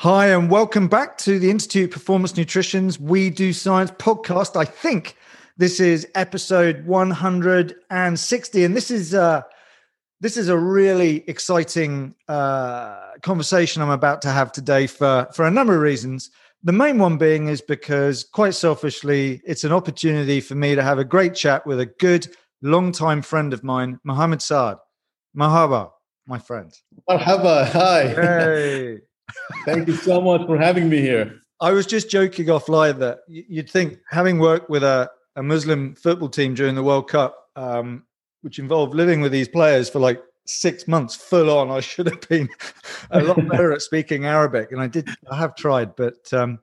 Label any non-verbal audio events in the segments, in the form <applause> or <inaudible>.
Hi, and welcome back to the Institute Performance Nutrition's We Do Science podcast. I think this is episode 160, and this is uh, this is a really exciting uh, conversation I'm about to have today for for a number of reasons. The main one being is because, quite selfishly, it's an opportunity for me to have a great chat with a good, long-time friend of mine, Mohammed Saad. Mahaba, my friend. Marhaba, hi. Hey. Thank you so much for having me here. I was just joking offline that you'd think, having worked with a, a Muslim football team during the World Cup, um, which involved living with these players for like six months full on, I should have been a lot <laughs> better at speaking Arabic. And I did, I have tried. But um,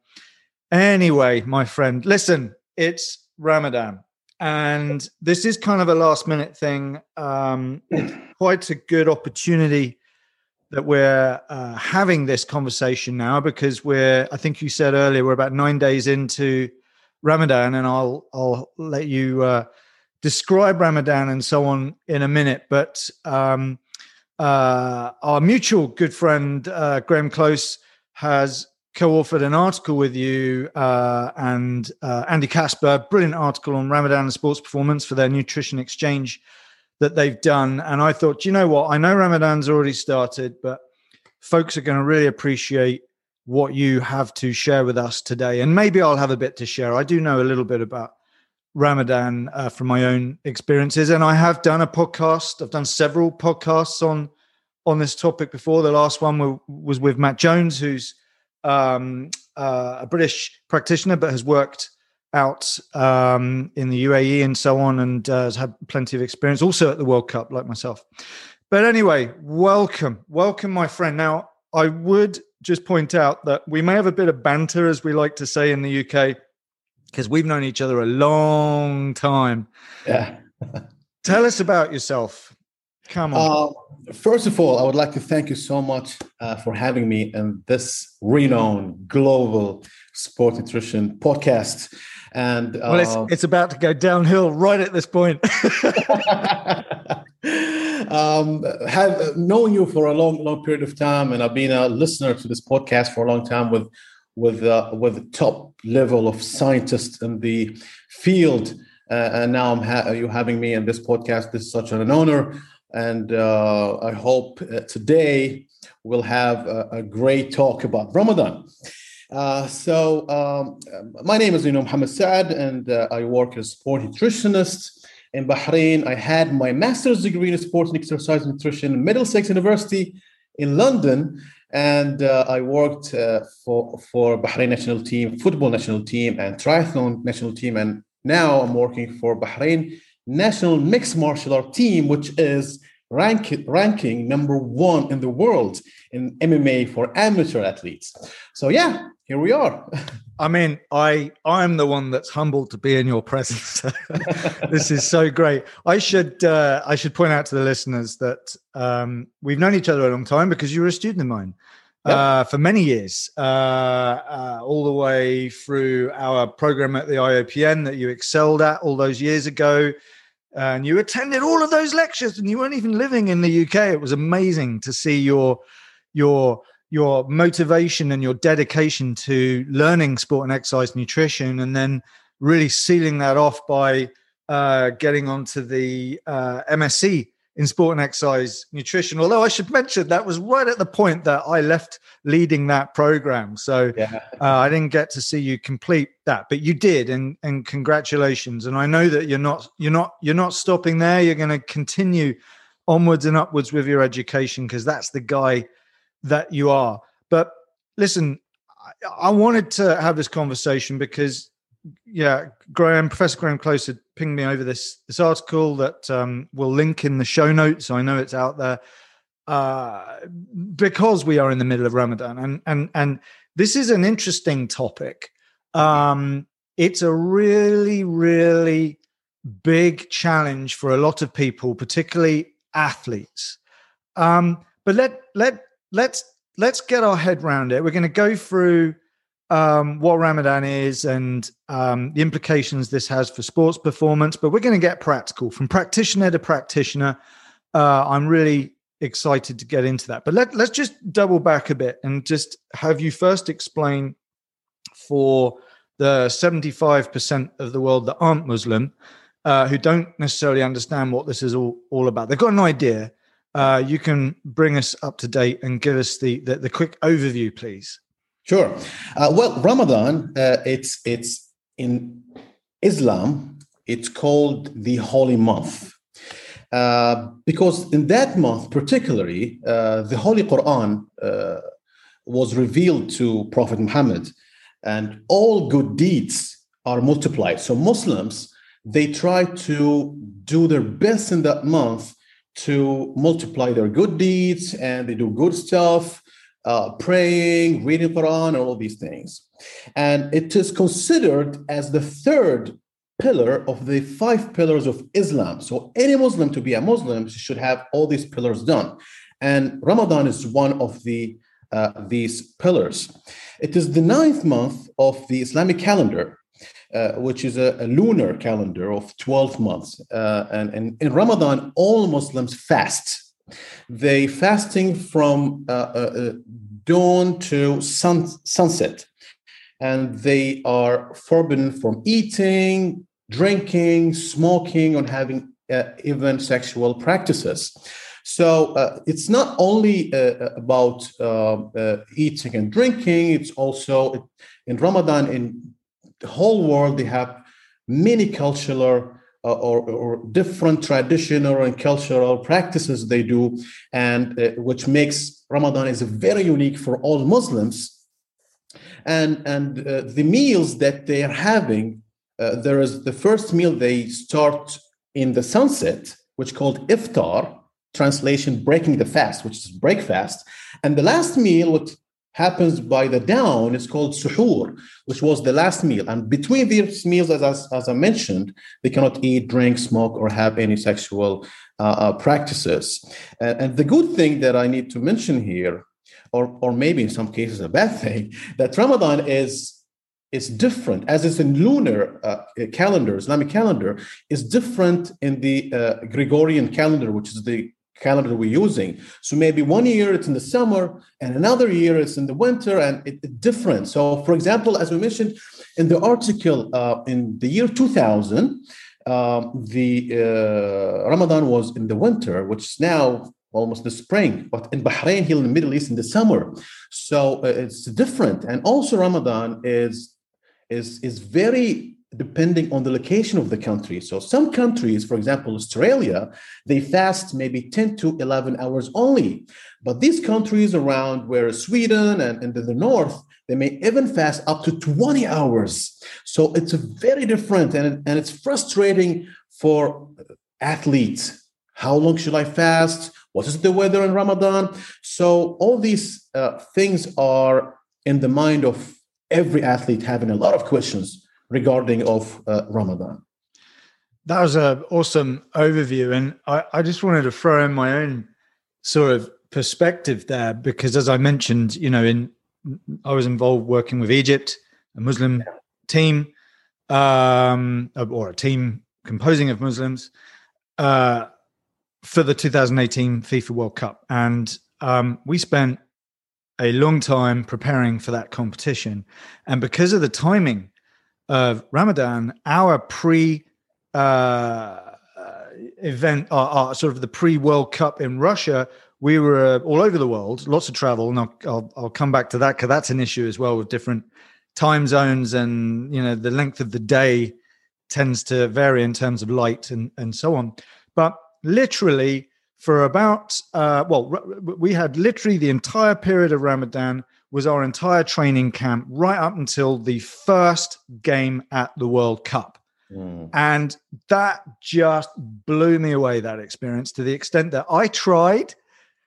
anyway, my friend, listen, it's Ramadan. And this is kind of a last minute thing. Um, it's quite a good opportunity that we're uh, having this conversation now because we're i think you said earlier we're about nine days into ramadan and i'll i'll let you uh, describe ramadan and so on in a minute. But um, uh, our mutual good friend uh, graham close has co-authored an article with you uh, and uh, andy Kasper brilliant article on ramadan and sports performance for their nutrition exchange that they've done. And I thought, you know what? I know Ramadan's already started, but folks are going to really appreciate what you have to share with us today. And maybe I'll have a bit to share. I do know a little bit about Ramadan uh, from my own experiences, and I have done a podcast. I've done several podcasts on on this topic before. The last one was with Matt Jones, who's um, uh, a British practitioner but has worked out um, in the UAE and so on, and uh, has had plenty of experience also at the World Cup, like myself. But anyway, welcome, welcome, my friend. Now, I would just point out that we may have a bit of banter, as we like to say in the UK, because we've known each other a long time. Yeah. <laughs> Tell us about yourself. Come on. Uh, first of all, I would like to thank you so much uh, for having me in this renowned global sport nutrition podcast. And well, it's, uh, it's about to go downhill right at this point. <laughs> um, have known you for a long, long period of time, and I've been a listener to this podcast for a long time with with uh, with the top level of scientists in the field. Uh, and now I'm ha- you having me in this podcast. This is such an honor, and uh, I hope uh, today we'll have a, a great talk about Ramadan. Uh, so um, my name is you know Mohammed Saad, and uh, I work as sport nutritionist in Bahrain. I had my master's degree in sports and exercise nutrition Middlesex University in London, and uh, I worked uh, for for Bahrain national team, football national team, and triathlon national team, and now I'm working for Bahrain national mixed martial art team, which is rank, ranking number one in the world in MMA for amateur athletes. So yeah, here we are. I mean, I I'm the one that's humbled to be in your presence. <laughs> this is so great. I should uh, I should point out to the listeners that um, we've known each other a long time because you were a student of mine. Yep. Uh, for many years, uh, uh all the way through our program at the IOPN that you excelled at all those years ago. And you attended all of those lectures, and you weren't even living in the UK. It was amazing to see your your your motivation and your dedication to learning sport and exercise nutrition and then really sealing that off by uh, getting onto the uh, MSc in sport and exercise nutrition. Although I should mention that was right at the point that I left leading that program, so yeah. uh, I didn't get to see you complete that, but you did, and and congratulations. And I know that you're not you're not you're not stopping there. You're going to continue onwards and upwards with your education because that's the guy that you are. But listen, I, wanted to have this conversation because, yeah, Graham, Professor Graham Close had pinged me over this this article that um, we'll link in the show notes. I know it's out there uh, because we are in the middle of Ramadan, and and and this is an interesting topic. Um, it's a really, really big challenge for a lot of people, particularly athletes. Um, but let let let's let's get our head around it. We're going to go through um, what Ramadan is and um, the implications this has for sports performance, but we're going to get practical from practitioner to practitioner. Uh, I'm really excited to get into that. But let, let's just double back a bit and just have you first explain for the 75% of the world that aren't Muslim, uh, who don't necessarily understand what this is all, all about. They've got an idea. Uh, you can bring us up to date and give us the, the, the quick overview, please. Sure. Uh, well, Ramadan, uh, it's it's in Islam, it's called the holy month. Uh, because in that month, particularly, uh, the Holy Quran uh, was revealed to Prophet Muhammad, and all good deeds are multiplied. So Muslims they try to do their best in that month to multiply their good deeds, and they do good stuff, uh, praying, reading Quran, all these things. And it is considered as the third pillar of the five pillars of Islam. So any Muslim to be a Muslim should have all these pillars done. And Ramadan is one of the uh, these pillars. It is the ninth month of the Islamic calendar, uh, which is a, a, lunar calendar of 12 months. Uh, and, and in Ramadan, all Muslims fast. They fasting from uh, uh, uh, dawn to sun, sunset and they are forbidden from eating, drinking, smoking, or having even sexual practices. So uh, it's not only uh, about uh, eating and drinking, it's also in Ramadan, in the whole world, they have many cultural uh, or, or, different traditional and cultural practices they do, and which makes Ramadan is very unique for all Muslims. And and uh, the meals that they are having uh, there is the first meal they start in the sunset which called iftar translation breaking the fast which is breakfast. And the last meal what happens by the dawn is called suhoor which was the last meal. And between these meals as, as, as i mentioned they cannot eat drink smoke or have any sexual uh, uh, practices. And, and the good thing that i need to mention here or, or maybe in some cases a bad <laughs> thing, that Ramadan is is different as it's in lunar uh, calendar, Islamic calendar, is different in the uh, Gregorian calendar, which is the calendar we're using. So maybe one year it's in the summer, and another year it's in the winter, and it's it different. So, for example, as we mentioned in the article, uh, in the year 2000, um, the uh, Ramadan was in the winter, which is now almost the spring, but in Bahrain, here in the Middle East, in the summer. So uh, it's different. And also Ramadan is is is very depending on the location of the country. So some countries, for example, Australia, they fast maybe 10 to 11 hours only. But these countries around where Sweden and, and the north, they may even fast up to 20 hours. So it's very different and, and it's frustrating for athletes. How long should I fast? What is the weather in Ramadan? So all these uh, things are in the mind of every athlete having a lot of questions regarding of uh, Ramadan. That was an awesome overview, and I, I just wanted to throw in my own sort of perspective there because, as I mentioned, you know, in I was involved working with Egypt, a Muslim team, um, or a team composing of Muslims. Uh, for the 2018 FIFA World Cup, and um, we spent a long time preparing for that competition. And because of the timing of Ramadan, our pre uh, uh event, our, our, sort of the pre World Cup in Russia, we were uh, all over the world, lots of travel, and I'll, I'll, I'll come back to that because that's an issue as well with different time zones and you know the length of the day tends to vary in terms of light and and so on. But literally for about uh, well we had literally the entire period of ramadan was our entire training camp right up until the first game at the world cup mm. and that just blew me away that experience to the extent that i tried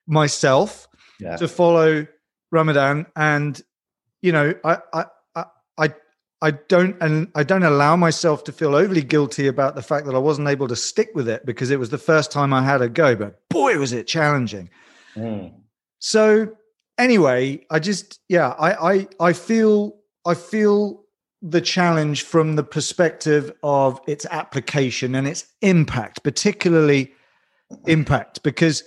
myself yeah. to follow ramadan and you know I, I i I don't and I don't allow myself to feel overly guilty about the fact that I wasn't able to stick with it because it was the first time I had a go, but boy was it challenging. Mm. So anyway, I just yeah, I I I feel I feel the challenge from the perspective of its application and its impact, particularly impact, because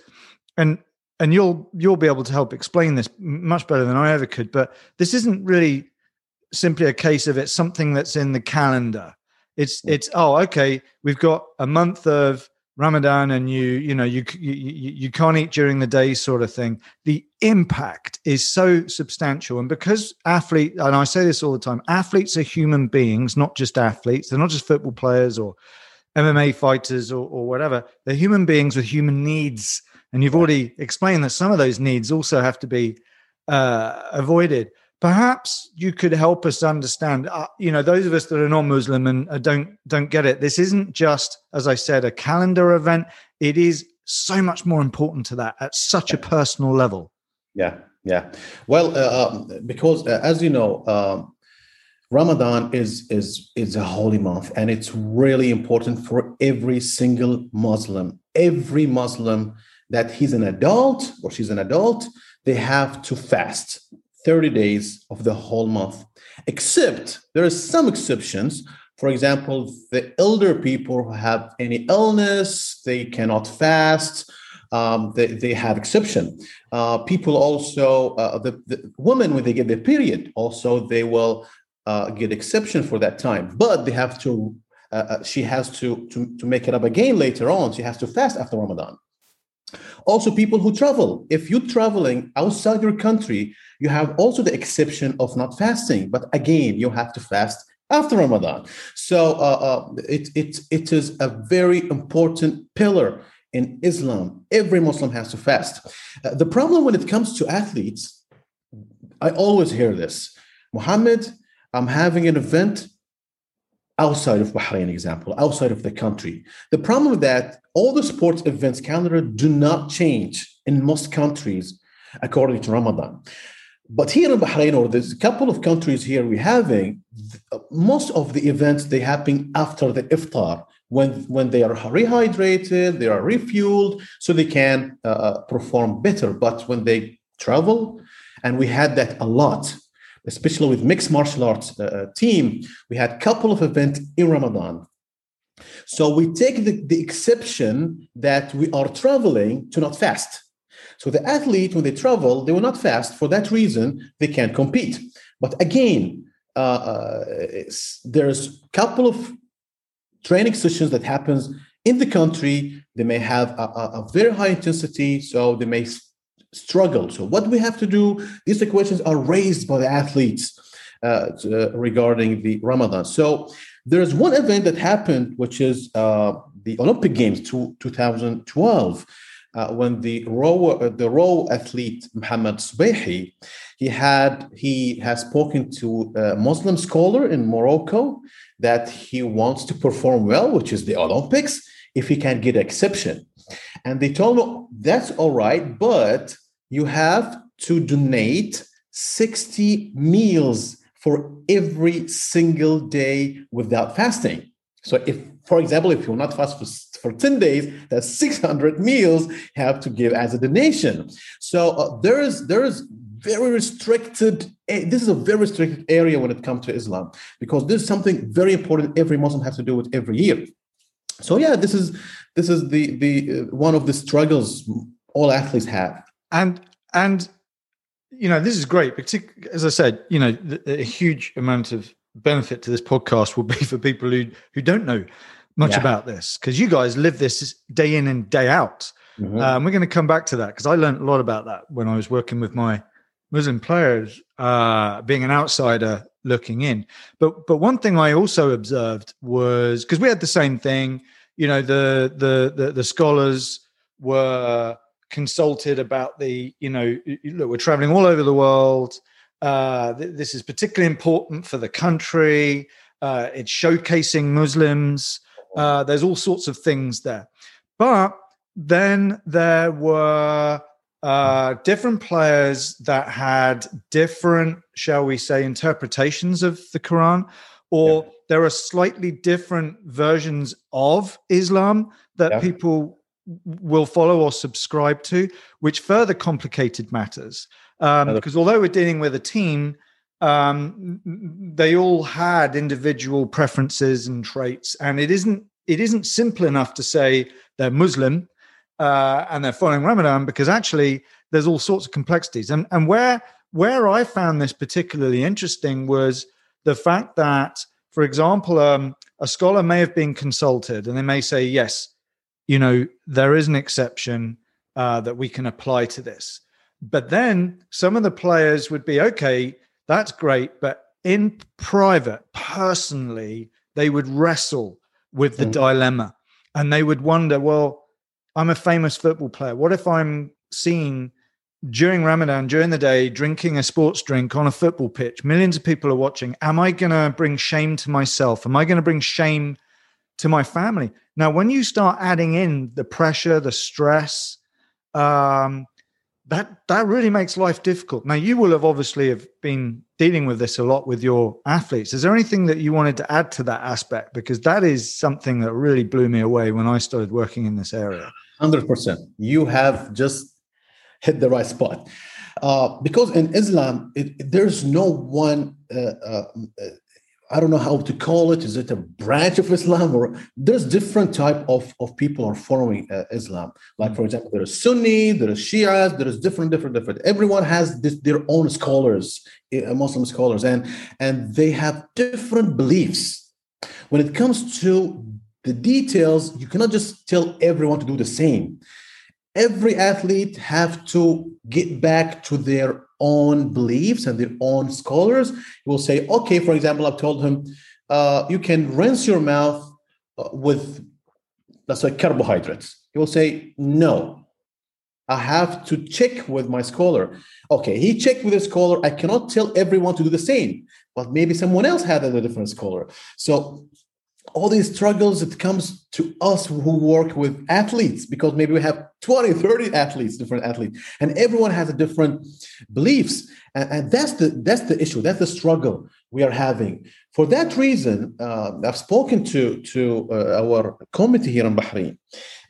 and and you'll you'll be able to help explain this much better than I ever could. But this isn't really simply a case of it's something that's in the calendar. It's mm. it's oh okay, we've got a month of Ramadan and you you know you, you you can't eat during the day sort of thing. The impact is so substantial, and because athlete and I say this all the time, athletes are human beings, not just athletes. They're not just football players or MMA fighters or, or whatever. They're human beings with human needs, and you've already explained that some of those needs also have to be uh, avoided perhaps you could help us understand uh, you know those of us that are non-muslim and uh, don't don't get it this isn't just as i said a calendar event. It is so much more important to that at such a personal level. Yeah yeah. Well uh, um, because uh, as you know um, ramadan is is is a holy month and it's really important for every single muslim. Every muslim that he's an adult or she's an adult they have to fast 30 days of the whole month, except there are some exceptions. For example, the elder people who have any illness, they cannot fast. Um, they, they have exception. Uh, people also, uh, the, the women, when they get their period, also they will uh, get exception for that time, but they have to, uh, uh, she has to, to, to make it up again later on. She has to fast after Ramadan. Also, people who travel. If you're traveling outside your country, you have also the exception of not fasting. But again, you have to fast after Ramadan. So uh, uh, it, it, it is a very important pillar in Islam. Every Muslim has to fast. Uh, the problem when it comes to athletes, I always hear this Muhammad, I'm having an event outside of Bahrain, example, outside of the country. The problem with that, all the sports events calendar do not change in most countries according to Ramadan. But here in Bahrain, or there's a couple of countries here we're having, most of the events they happen after the iftar when when they are rehydrated, they are refueled, so they can uh, uh perform better. But when they travel, and we had that a lot especially with mixed martial arts uh, uh, team, we had couple of events in Ramadan. So we take the, the exception that we are traveling to not fast. So the athlete, when they travel, they will not fast. For that reason, they can't compete. But again, uh, uh, there's a couple of training sessions that happens in the country. They may have a, a, a very high intensity, so they may struggle. So what we have to do, these questions are raised by the athletes uh, to, uh, regarding the Ramadan. So there's one event that happened, which is uh, the Olympic Games to, 2012. Uh, when the row uh, the row athlete Muhammad Subayhi, he had he has spoken to a Muslim scholar in Morocco that he wants to perform well, which is the Olympics, if he can get exception. And they told him that's all right, but you have to donate 60 meals for every single day without fasting. So if, for example, if you're not fast for, for 10 days, that's 600 meals have to give as a donation. So uh, there is there is very restricted this is a very restricted area when it comes to islam because this is something very important every muslim has to do it every year. So yeah this is this is the the uh, one of the struggles all athletes have. And and you know this is great because as i said you know a huge amount of benefit to this podcast will be <laughs> for people who who don't know much yeah. about this because you guys live this day in and day out mm-hmm. um, we're going to come back to that because i learned a lot about that when i was working with my muslim players uh, being an outsider looking in but but one thing i also observed was because we had the same thing you know the the the, the scholars were consulted about the you know look we're traveling all over the world uh, th- this is particularly important for the country uh, it's showcasing muslims uh, there's all sorts of things there but then there were uh, different players that had different shall we say interpretations of the quran or yeah. there are slightly different versions of islam that yeah. people will follow or subscribe to, which further complicated matters. Um, because although we're dealing with a team, um, they all had individual preferences and traits, and it isn't it isn't simple enough to say they're Muslim uh, and they're following Ramadan because actually there's all sorts of complexities. And and where where I found this particularly interesting was the fact that, for example, um, a scholar may have been consulted and they may say, yes, you know, there is an exception uh, that we can apply to this. But then some of the players would be, okay, that's great. But in private, personally, they would wrestle with the mm. dilemma and they would wonder, well, I'm a famous football player. What if I'm seen during Ramadan, during the day, drinking a sports drink on a football pitch? Millions of people are watching. Am I going to bring shame to myself? Am I going to bring shame to my family? Now, when you start adding in the pressure, the stress, um, that that really makes life difficult. Now, you will have obviously have been dealing with this a lot with your athletes. Is there anything that you wanted to add to that aspect? Because that is something that really blew me away when I started working in this area. Hundred percent. You have just hit the right spot. Uh, because in Islam, it, there's no one uh, uh, I don't know how to call it. Is it a branch of Islam or there's different type of, of people are following uh, Islam. Like for example, there is Sunni, there is Shias, there is different, different, different. Everyone has this, their own scholars, uh, Muslim scholars, and and they have different beliefs. When it comes to the details, you cannot just tell everyone to do the same. Every athlete have to get back to their own beliefs and their own scholars will say, okay, for example, I've told him, uh, you can rinse your mouth uh, with, let's say, carbohydrates. He will say, no, I have to check with my scholar. Okay, he checked with his scholar. I cannot tell everyone to do the same, but maybe someone else had a different scholar. So all these struggles it comes to us who work with athletes because maybe we have 20 30 athletes different athletes. And everyone has a different beliefs. And, and that's the that's the issue. That's the struggle we are having. For that reason uh, i've spoken to to uh, our committee here in bahrain.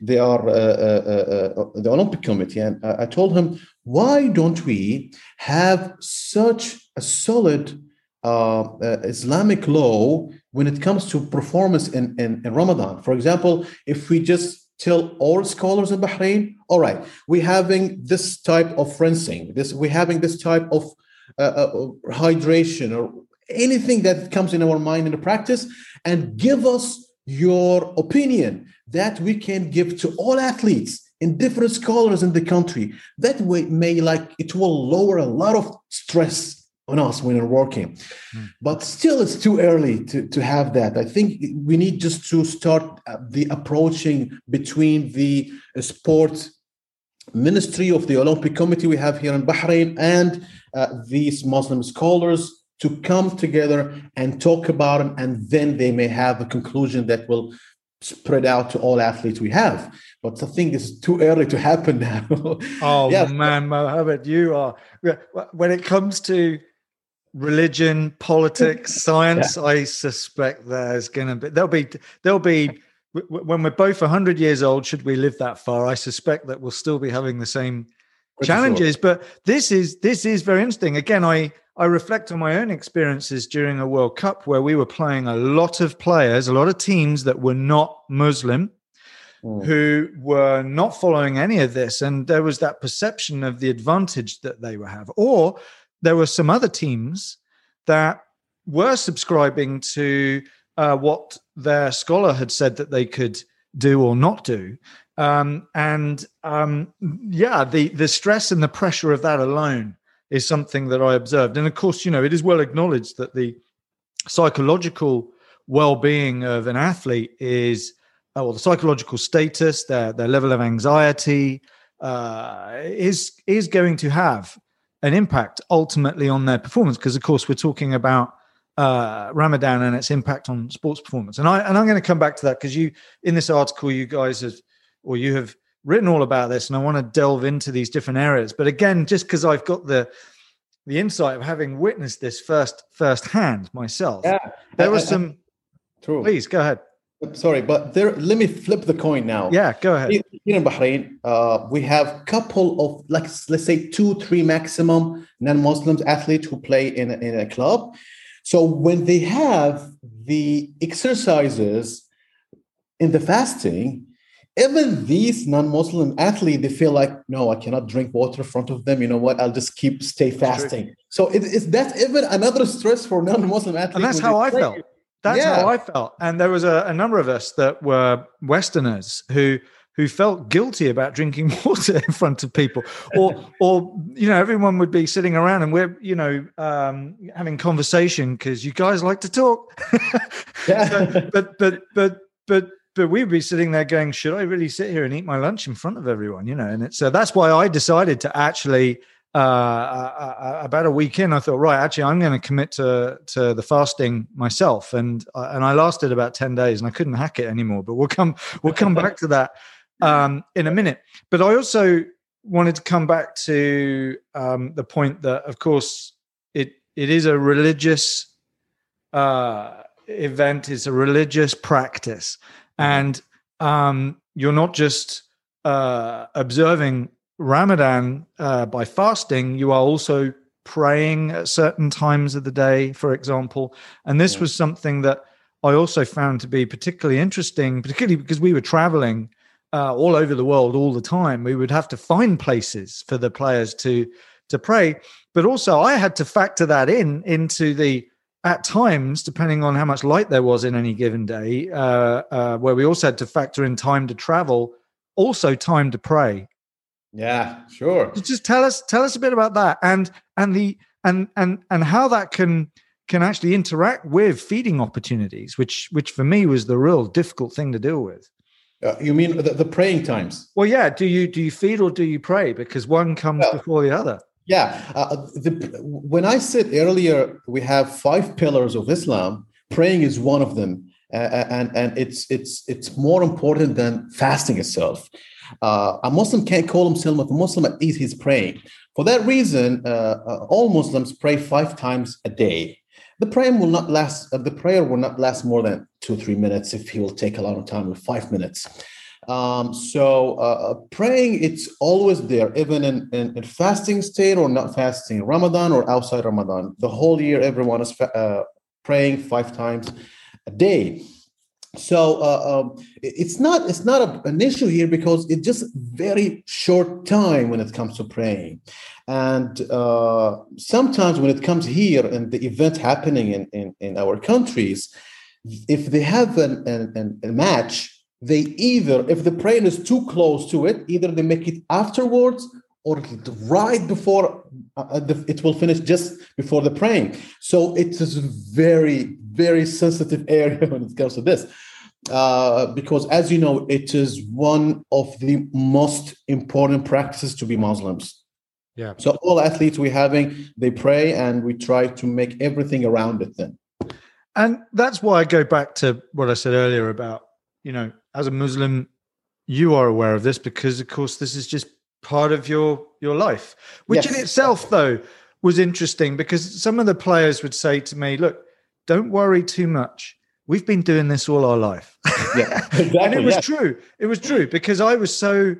They are uh, uh, uh the olympic committee. And i told him why don't we have such a solid uh, islamic law when it comes to performance in, in, in Ramadan. For example, if we just tell all scholars in Bahrain, all right, we're having this type of rinsing, this we're having this type of uh, uh, hydration or anything that comes in our mind in the practice, and give us your opinion that we can give to all athletes in different scholars in the country. That way, may like it will lower a lot of stress on us when we're working. Mm. But still, it's too early to, to have that. I think we need just to start uh, the approaching between the sports ministry of the Olympic Committee we have here in Bahrain and uh, these Muslim scholars to come together and talk about them, and then they may have a conclusion that will spread out to all athletes we have. But I think it's too early to <laughs> happen now. oh yeah. man, Mohammed, you are when it comes to religion, politics, <laughs> science, yeah. I suspect there's going to be there'll be there'll be when we're both 100 years old should we live that far i suspect that we'll still be having the same challenges but this is this is very interesting again i i reflect on my own experiences during a world cup where we were playing a lot of players a lot of teams that were not muslim mm. who were not following any of this and there was that perception of the advantage that they would have or there were some other teams that were subscribing to uh, what their scholar had said that they could do or not do. Um, and um, yeah, the the stress and the pressure of that alone is something that I observed. And of course, you know, it is well acknowledged that the psychological well-being of an athlete is, uh, well, the psychological status, their their level of anxiety, uh, is is going to have an impact ultimately on their performance because of course we're talking about uh, Ramadan and its impact on sports performance. And I and I'm going to come back to that because you in this article you guys have or you have written all about this and I want to delve into these different areas. But again, just because I've got the the insight of having witnessed this first firsthand myself, yeah, there was some. True. Please go ahead. Sorry, but there. Let me flip the coin now. Yeah, go ahead. Here in Bahrain, uh, we have couple of like let's say two, three maximum non-Muslims athletes who play in a, in a club. So when they have the exercises in the fasting, even these non-Muslim athletes, they feel like, no, I cannot drink water in front of them. You know what? I'll just keep stay fasting. So it, it's that's even another stress for non-Muslim athletes. And that's how I felt. That's yeah. how I felt. And there was a, a number of us that were Westerners who who felt guilty about drinking <laughs> water in front of people or or you know everyone would be sitting around and we're you know um, having conversation because you guys like to talk <laughs> yeah. so, but but but but but we'd be sitting there going should i really sit here and eat my lunch in front of everyone you know and it's uh, that's why i decided to actually uh, uh, uh about a week in, I thought, right, actually, I'm going to commit to to the fasting myself, and uh, and I lasted about ten days, and I couldn't hack it anymore. But we'll come we'll come back to that <laughs> um, in a minute. But I also wanted to come back to um, the point that, of course, it it is a religious uh, event, it's a religious practice, and um, you're not just uh, observing Ramadan uh, by fasting; you are also praying at certain times of the day, for example. And this yeah. was something that I also found to be particularly interesting, particularly because we were traveling uh, all over the world all the time. We would have to find places for the players to to pray, but also I had to factor that in into the at times, depending on how much light there was in any given day, uh, uh, where we also had to factor in time to travel, also time to pray. Yeah, sure. Just tell us tell us a bit about that and and the and and and how that can can actually interact with feeding opportunities, which which for me was the real difficult thing to deal with. Uh, you mean the, the, praying times? Well, yeah. Do you do you feed or do you pray? Because one comes well, before the other. Yeah. Uh, the, when I said earlier, we have five pillars of Islam. Praying is one of them, uh, and and it's it's it's more important than fasting itself. Uh, a Muslim can't call himself a Muslim at least he's praying. For that reason, uh, uh, all Muslims pray five times a day. The prayer will not last uh, the prayer will not last more than two three minutes if he will take a lot of time five minutes. Um, so uh, uh, praying it's always there even in, in, in, fasting state or not fasting ramadan or outside ramadan. The whole year everyone is fa- uh, praying five times a day so uh, um, it's not it's not a, an issue here because it's just very short time when it comes to praying. And uh, sometimes when it comes here and the event happening in, in, in our countries if they have an, an, a match they either if the praying is too close to it either they make it afterwards or right before uh, uh it will finish just before the praying. So it is a very very sensitive area <laughs> when it comes to this uh, because as you know it is one of the most important practices to be muslims. Yeah. So all athletes we're having they pray and we try to make everything around it then. And that's why i go back to what i said earlier about you know as a muslim you are aware of this because of course this is just part of your your life which yes. in itself though was interesting because some of the players would say to me look don't worry too much. We've been doing this all our life. Yeah, exactly, <laughs> and it was yeah. true. It was true because I was so.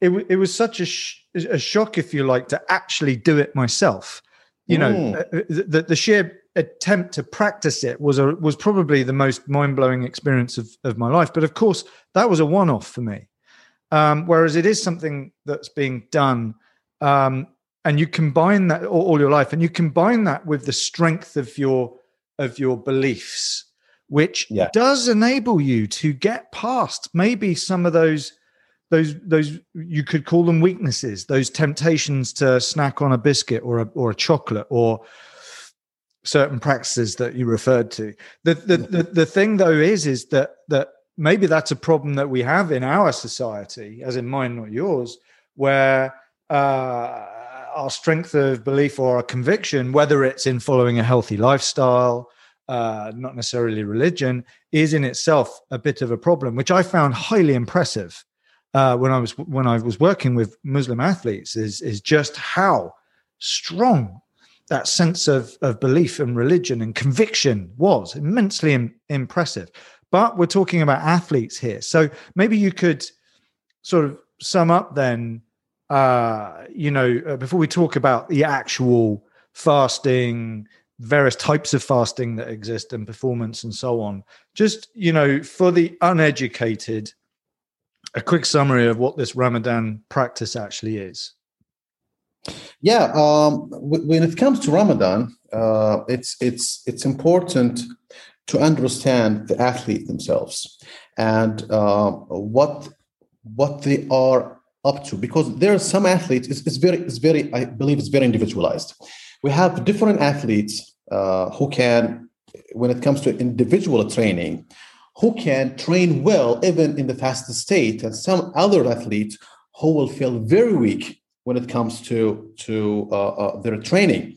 It, it was such a, sh- a shock, if you like, to actually do it myself. You know, mm. Uh, uh, the, the sheer attempt to practice it was a was probably the most mind blowing experience of, of my life. But of course, that was a one off for me. Um, whereas it is something that's being done, um, and you combine that all, all, your life, and you combine that with the strength of your of your beliefs, which yeah. does enable you to get past maybe some of those those those you could call them weaknesses, those temptations to snack on a biscuit or a or a chocolate or certain practices that you referred to. The the the, the thing though is is that that maybe that's a problem that we have in our society, as in mine, not yours, where uh, our strength of belief or our conviction, whether it's in following a healthy lifestyle, uh, not necessarily religion, is in itself a bit of a problem, which I found highly impressive uh, when I was when I was working with Muslim athletes. Is is just how strong that sense of of belief and religion and conviction was immensely Im- impressive. But we're talking about athletes here, so maybe you could sort of sum up then uh, you know, uh, before we talk about the actual fasting, various types of fasting that exist and performance and so on, just, you know, for the uneducated, a quick summary of what this Ramadan practice actually is? Yeah, um, when it comes to Ramadan, uh, it's it's it's important to understand the athlete themselves and uh, what what they are up to because there are some athletes it's, it's very it's very i believe it's very individualized. We have different athletes uh, who can when it comes to individual training who can train well even in the fastest state and some other athletes who will feel very weak when it comes to to uh, uh, their training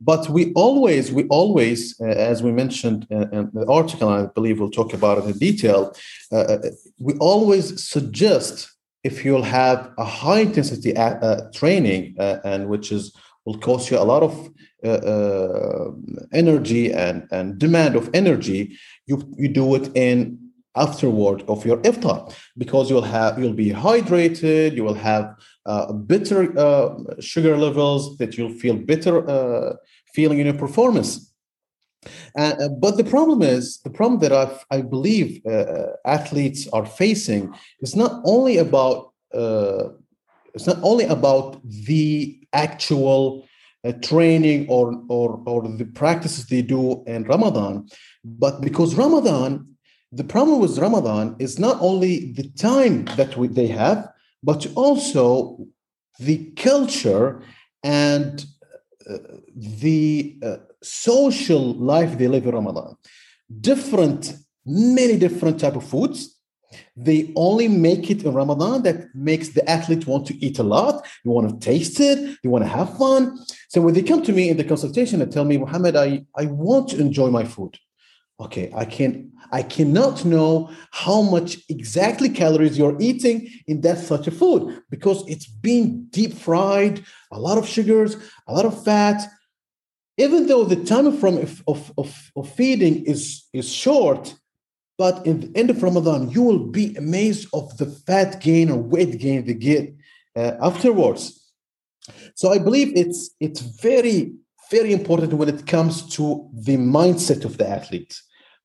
but we always we always uh, as we mentioned in, in, the article i believe we'll talk about it in detail uh, uh we always suggest if you'll have a high intensity uh, uh training uh, and which is will cost you a lot of energy and, and demand of energy you you do it in afterward of your iftar because you'll have you'll be hydrated you will have uh, bitter uh, sugar levels that you'll feel bitter uh, feeling in your performance. Uh, but the problem is the problem that I've, i believe uh, athletes are facing is not only about uh, it's not only about the actual training or, or or the practices they do in Ramadan, but because Ramadan the problem with Ramadan is not only the time that we, they have, but also the culture and uh, the uh, social life they live in Ramadan. Different, many different type of foods. They only make it in Ramadan that makes the athlete want to eat a lot. You want to taste it. You want to have fun. So when they come to me in the consultation and tell me, Muhammad, I, I want to enjoy my food okay i can i cannot know how much exactly calories you're eating in that such a food because it's been deep fried a lot of sugars a lot of fat. Even though the time from of, of, of feeding is is short but in the end of ramadan you will be amazed of the fat gain or weight gain they get uh, afterwards. So i believe it's it's very very important when it comes to the mindset of the athlete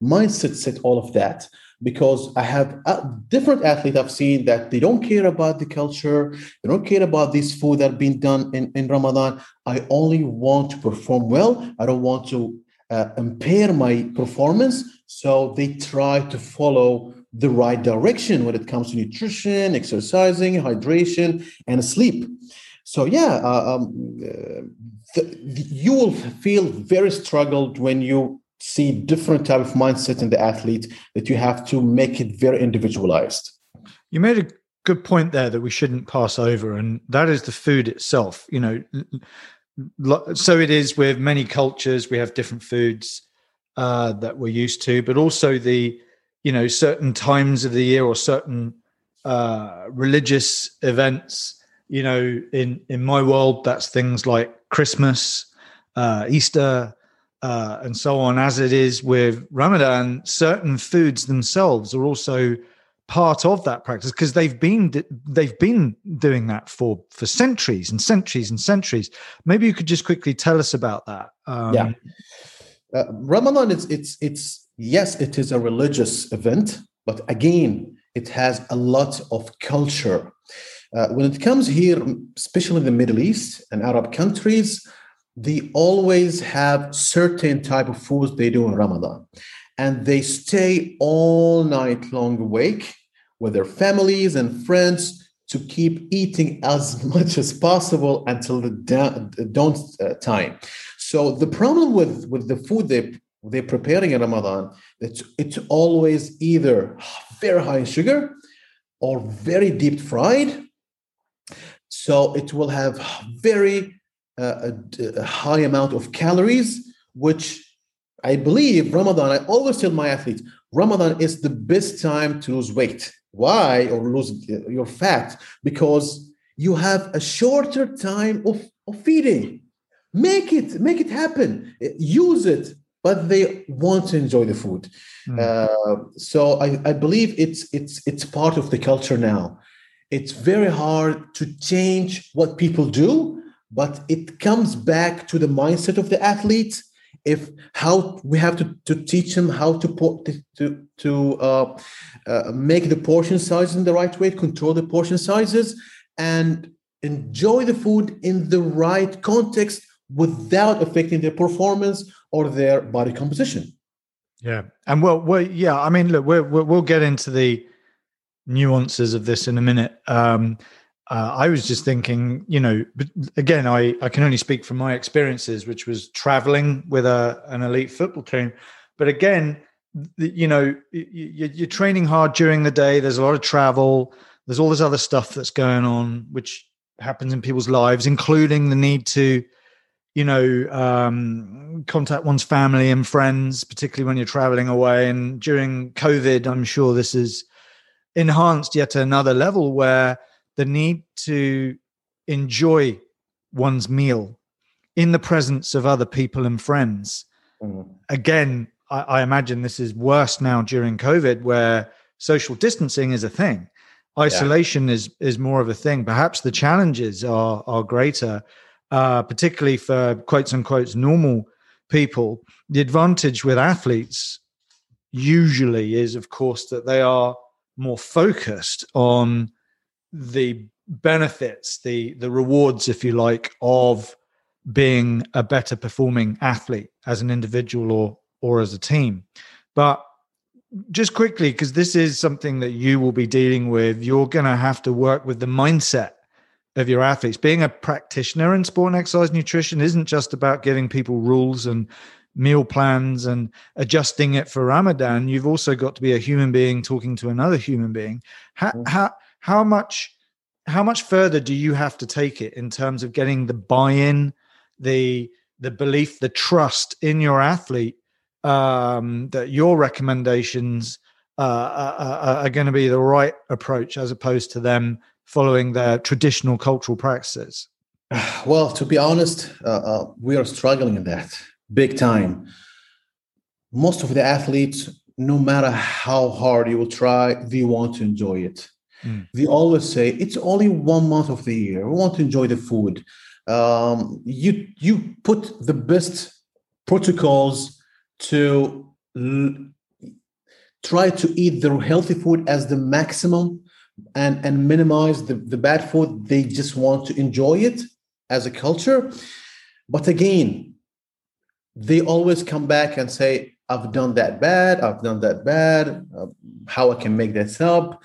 mindset set all of that because I have different athletes I've seen that they don't care about the culture, they don't care about this food that been done in, in Ramadan. I only want to perform well. I don't want to uh, impair my performance. So they try to follow the right direction when it comes to nutrition, exercising, hydration, and sleep. So yeah, uh, um, uh, the, the, you will feel very struggled when you see different type of mindset in the athlete that you have to make it very individualized. You made a good point there that we shouldn't pass over and that is the food itself you know. So it is with many cultures we have different foods uh, that we're used to but also the you know certain times of the year or certain uh, religious events you know in in my world that's things like christmas uh, easter uh, and so on, as it is with Ramadan, certain foods themselves are also part of that practice because they've been they've been doing that for for centuries and centuries and centuries. Maybe you could just quickly tell us about that. Um, yeah, uh, Ramadan is it's it's yes, it is a religious event, but again, it has a lot of culture. Uh, when it comes here, especially in the Middle East and Arab countries, they always have certain type of foods they do in Ramadan. And they stay all night long awake with their families and friends to keep eating as <laughs> much as possible until the dawn uh, time. So the problem with, with the food they, they're preparing in Ramadan, it's, it's always either very high in sugar or very deep fried. So it will have very a, a high amount of calories, which I believe Ramadan, I always tell my athletes, Ramadan is the best time to lose weight. Why? Or lose your fat? Because you have a shorter time of, of feeding. Make it, make it happen. Use it, but they want to enjoy the food. Mm. Uh, so I, I believe it's it's it's part of the culture now. It's very hard to change what people do but it comes back to the mindset of the athlete if how we have to, to teach them how to to to uh, uh, make the portion size in the right way, control the portion sizes, and enjoy the food in the right context without affecting their performance or their body composition. Yeah, and well, well, yeah. I mean, look, we will get into the nuances of this in a minute. Um, uh, I was just thinking, you know, again, I, I can only speak from my experiences, which was traveling with a, an elite football team. But again, you know, you're training hard during the day. There's a lot of travel. There's all this other stuff that's going on, which happens in people's lives, including the need to, you know, um, contact one's family and friends, particularly when you're traveling away. And during COVID, I'm sure this is enhanced yet another level where the need to enjoy one's meal in the presence of other people and friends. Mm-hmm. Again, I, I, imagine this is worse now during COVID, where social distancing is a thing. Isolation yeah. is is more of a thing. Perhaps the challenges are are greater, uh, particularly for quotes unquote normal people. The advantage with athletes usually is, of course, that they are more focused on the benefits, the the rewards, if you like, of being a better performing athlete as an individual or or as a team. But just quickly, because this is something that you will be dealing with, you're going to have to work with the mindset of your athletes. Being a practitioner in sport and exercise nutrition isn't just about giving people rules and meal plans and adjusting it for Ramadan. You've also got to be a human being talking to another human being. How, mm-hmm. how how much how much further do you have to take it in terms of getting the buy-in the the belief the trust in your athlete um, that your recommendations uh, are, uh, uh, are going to be the right approach as opposed to them following their traditional cultural practices? <sighs> Well to be honest uh, uh, we are struggling in that big time. Most of the athletes no matter how hard you will try they want to enjoy it Mm. They always say it's only one month of the year. We want to enjoy the food. Um, you you put the best protocols to l- try to eat the healthy food as the maximum and and minimize the, the bad food. They just want to enjoy it as a culture. But again, they always come back and say, I've done that bad, I've done that bad, uh, how I can make this up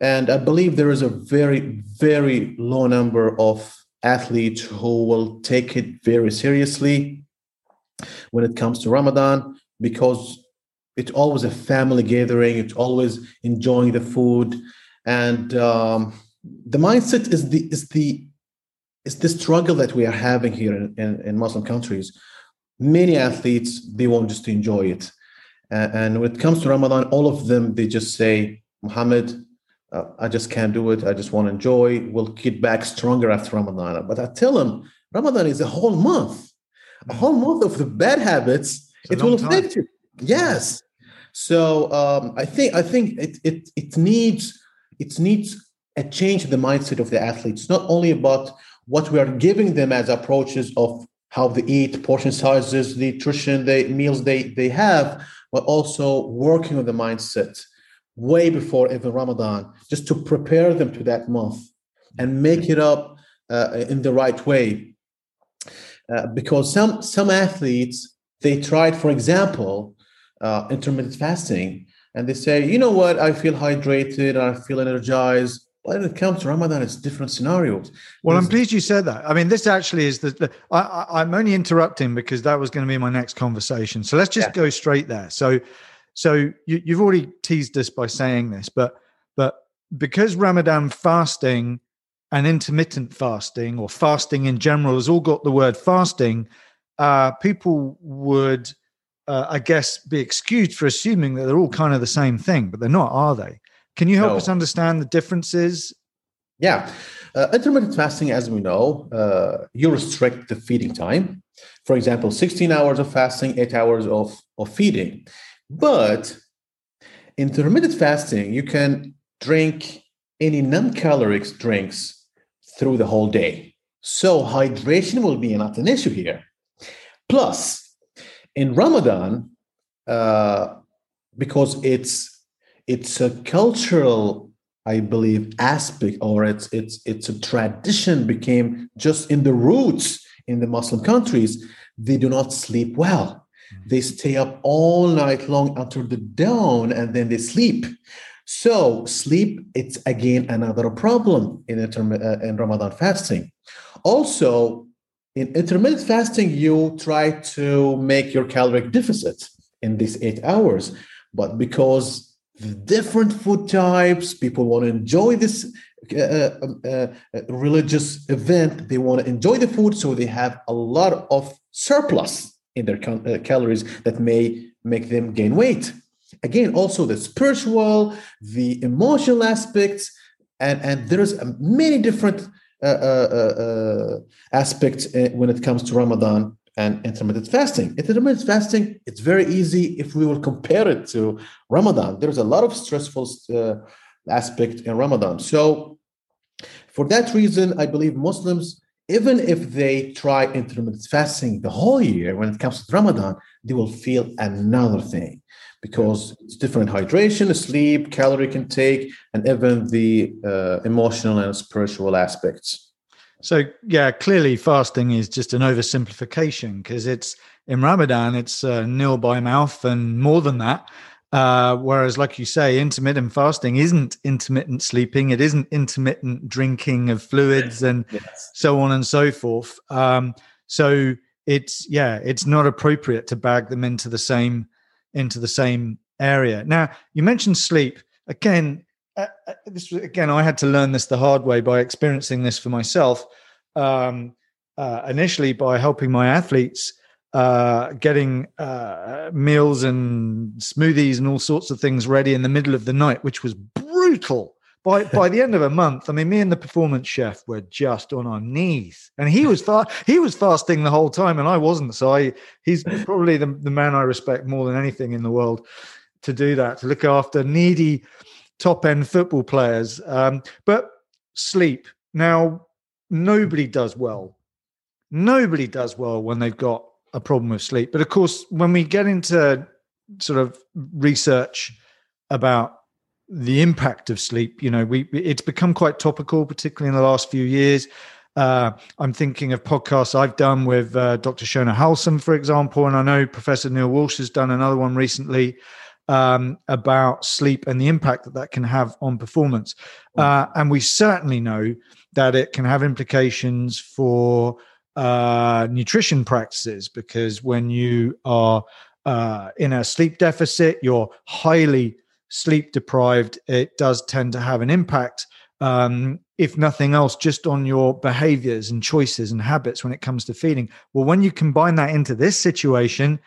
and I believe there is a very, very low number of athletes who will take it very seriously when it comes to Ramadan because it's always a family gathering, it's always enjoying the food. And um, the mindset is the is the is the struggle that we are having here in, in, in Muslim countries. Many athletes they want just to enjoy it. And when it comes to Ramadan, all of them they just say, Muhammad, uh, I just can't do it. I just want to enjoy. We'll get back stronger after Ramadan. But I tell them Ramadan is a whole month, a whole month of the bad habits. It will affect you. Yes. So um, I think I think it it it needs it needs a change in the mindset of the athletes. Not only about what we are giving them as approaches of how they eat, portion sizes, the nutrition, the meals they they have, but also working on the mindset way before even Ramadan, just to prepare them to that month and make it up uh, in the right way. Uh, because some some athletes they tried, for example, uh, intermittent fasting, and they say, you know what, I feel hydrated, I feel energized. But When it comes to Ramadan, it's different scenarios. Well, I'm pleased you said that. I mean, this actually is the. the I, am only interrupting because that was going to be my next conversation. So let's just yeah. go straight there. So, so you, you've already teased us by saying this, but but because Ramadan fasting and intermittent fasting or fasting in general has all got the word fasting, uh, people would, uh, I guess, be excused for assuming that they're all kind of the same thing, but they're not, are they? Can you help no. us understand the differences? Yeah. Uh, intermittent fasting, as we know, uh, you restrict the feeding time. For example, 16 hours of fasting, eight hours of, of feeding. But intermittent fasting, you can drink any non-caloric drinks through the whole day. So hydration will be not an issue here. Plus, In Ramadan, uh, because it's it's a cultural, I believe, aspect, or it's it's it's a tradition became just in the roots in the Muslim countries. They do not sleep well. They stay up all night long until the dawn, and then they sleep. So sleep, it's again another problem in, interm- uh, in Ramadan fasting. Also, in intermittent fasting, you try to make your caloric deficit in these eight hours. But because the different food types, people want to enjoy this uh, uh, uh, religious event, they want to enjoy the food, so they have a lot of surplus in their cal- uh, calories that may make them gain weight. Again, also the spiritual, the emotional aspects, and, and there's many different uh, uh, uh, aspects when it comes to Ramadan and intermittent fasting. Intermittent fasting, it's very easy if we will compare it to Ramadan. There's a lot of stressful uh, aspect in Ramadan. So, for that reason, I believe Muslims, even if they try intermittent fasting the whole year, when it comes to Ramadan, they will feel another thing because it's different hydration, sleep, calorie intake, and even the uh, emotional and spiritual aspects. So yeah, clearly fasting is just an oversimplification because it's in Ramadan it's uh, nil by mouth and more than that. Uh, whereas, like you say, intermittent fasting isn't intermittent sleeping, it isn't intermittent drinking of fluids and yes. so on and so forth. Um, so it's yeah, it's not appropriate to bag them into the same into the same area. Now, you mentioned sleep again. Uh, uh this again, I had to learn this the hard way by experiencing this for myself. Um, uh, initially, by helping my athletes uh, getting uh, meals and smoothies and all sorts of things ready in the middle of the night, which was brutal. By <laughs> by the end of a month, I mean, me and the performance chef were just on our knees, and he was far he was fasting the whole time, and I wasn't. So I he's probably the the man I respect more than anything in the world to do that to look after needy top end football players. Um, but sleep now, nobody does well. Nobody does well when they've got a problem with sleep. But of course, when we get into sort of research about the impact of sleep. You know, we it's become quite topical, particularly in the last few years. Uh, I'm thinking of podcasts I've done with uh, Dr. Shona Halson, for example, and I know Professor Neil Walsh has done another one recently um, about sleep and the impact that that can have on performance. Mm. Uh, and we certainly know that it can have implications for uh, nutrition practices because when you are uh, in a sleep deficit, you're highly sleep deprived, it does tend to have an impact, um, if nothing else, just on your behaviors and choices and habits when it comes to feeding. Well, when you combine that into this situation,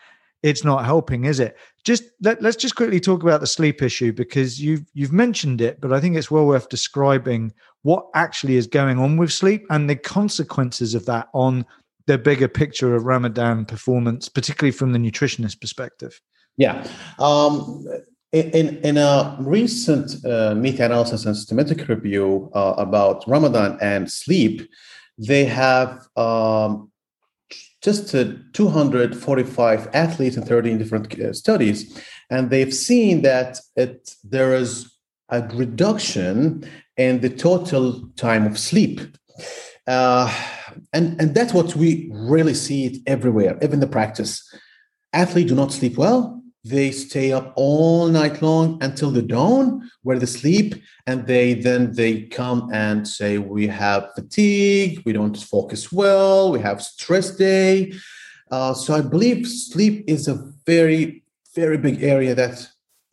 it's not helping, is it? Just let, us just quickly talk about the sleep issue because you've you've mentioned it, but I think it's well worth describing what actually is going on with sleep and the consequences of that on the bigger picture of Ramadan performance, particularly from the nutritionist perspective. Yeah. Um, in, in a recent uh, meta-analysis and systematic review uh, about Ramadan and sleep, they have um, just uh, 245 athletes in 13 different uh, studies, and they've seen that it, there is a reduction in the total time of sleep. Uh, and, and that's what we really see it everywhere, even the practice. Athletes do not sleep well, they stay up all night long until the dawn where they sleep and they then they come and say we have fatigue we don't focus well we have stress day. Uh, so i believe sleep is a very very big area that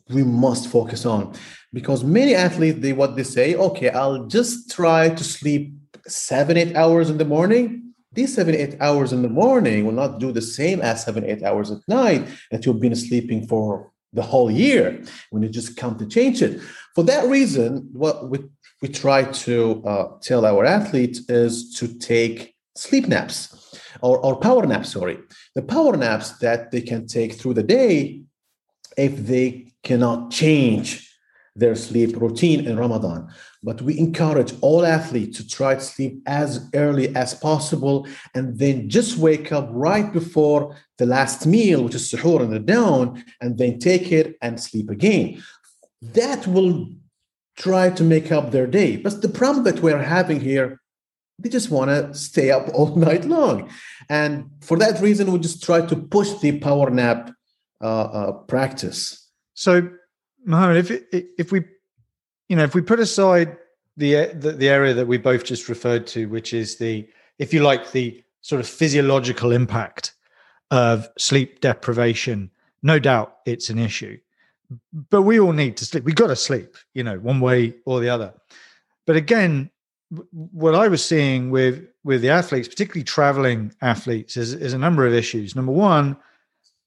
we must focus on because many athletes they what they say okay i'll just try to sleep seven eight hours in the morning these seven, eight hours in the morning will not do the same as seven, eight hours at night that you've been sleeping for the whole year when you just come to change it. For that reason, what we, we try to uh, tell our athletes is to take sleep naps or, or power naps, sorry. The power naps that they can take through the day if they cannot change their sleep routine in Ramadan. But we encourage all athletes to try to sleep as early as possible and then just wake up right before the last meal, which is suhoor in the dawn, and then take it and sleep again. That will try to make up their day. But the problem that we're having here, they just want to stay up <laughs> all night long. And for that reason, we just try to push the power nap uh, uh, practice. So Mohammed, if if we, you know, if we put aside the, the the area that we both just referred to, which is the, if you like, the sort of physiological impact of sleep deprivation, no doubt it's an issue. But we all need to sleep. We got to sleep, you know, one way or the other. But again, what I was seeing with with the athletes, particularly traveling athletes, is, is a number of issues. Number one,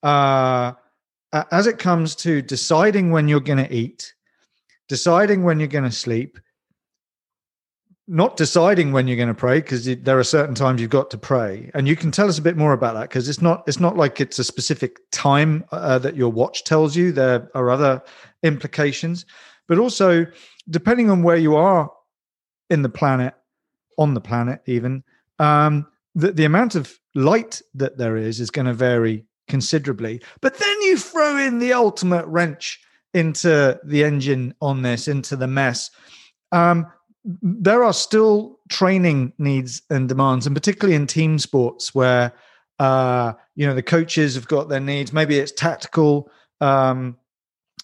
uh, as it comes to deciding when you're going to eat, deciding when you're going to sleep, not deciding when you're going to pray because there are certain times you've got to pray. And you can tell us a bit more about that because it's not it's not like it's a specific time uh, that your watch tells you. There are other implications. But also depending on where you are in the planet on the planet even um, the, the amount of light that there is is going to vary considerably. But then you throw in the ultimate wrench into the engine on this, into the mess. Um, there are still training needs and demands, and particularly in team sports where uh, you know the coaches have got their needs. Maybe it's tactical, um,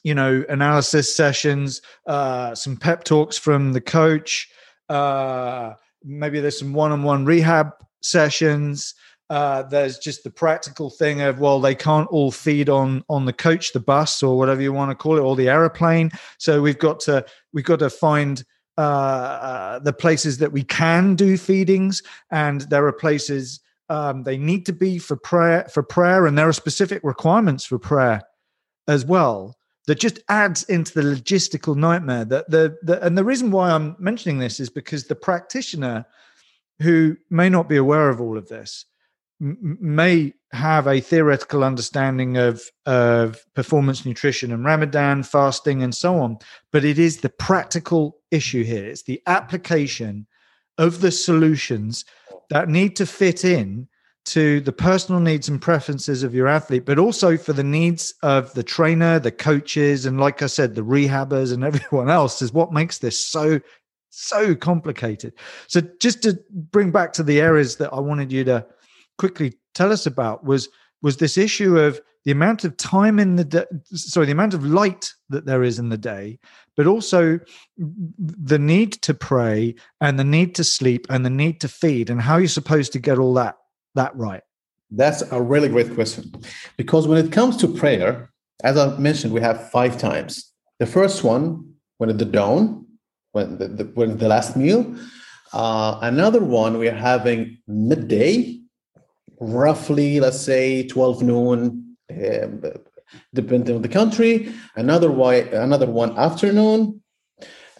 you know, analysis sessions, uh, some pep talks from the coach. Uh, maybe there's some one-on-one rehab sessions. Uh, there's just the practical thing of well, they can't all feed on on the coach, the bus, or whatever you want to call it, or the aeroplane. So we've got to we've got to find uh, uh, the places that we can do feedings, and there are places um, they need to be for prayer for prayer, and there are specific requirements for prayer as well that just adds into the logistical nightmare. That the, the and the reason why I'm mentioning this is because the practitioner who may not be aware of all of this may have a theoretical understanding of of performance nutrition and Ramadan fasting and so on, but it is the practical issue here. It's the application of the solutions that need to fit in to the personal needs and preferences of your athlete, but also for the needs of the trainer, the coaches, and like I said, the rehabbers and <laughs> everyone else is what makes this so so complicated. So just to bring back to the areas that I wanted you to quickly tell us about was was this issue of the amount of time in the day sorry the amount of light that there is in the day but also the need to pray and the need to sleep and the need to feed and how you're supposed to get all that that right? That's a really great question. Because when it comes to prayer as i mentioned we have five times. The first one when at the dawn when the, the when the last meal uh, another one we're having midday roughly, let's say 12 noon, um, depending on the country. Another, another one afternoon.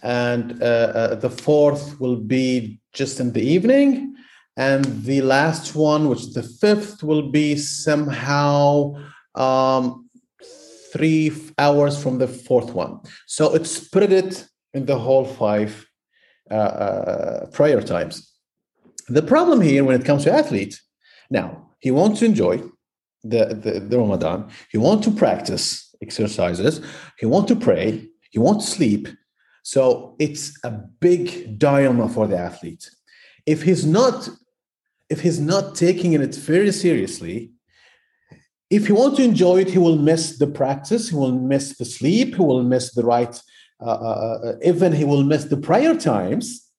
And uh, uh, the fourth will be just in the evening. And the last one, which is the fifth, will be somehow um, three hours from the fourth one. So it's spread it in the whole five uh, uh, prayer times. The problem here when it comes to athletes now, he wants to enjoy the, the, the Ramadan. He wants to practice exercises. He wants to pray. He wants to sleep. So it's a big dilemma for the athlete. If he's not, if he's not taking it very seriously, if he wants to enjoy it, he will miss the practice. He will miss the sleep. He will miss the right. Uh, uh, uh even he will miss the prayer times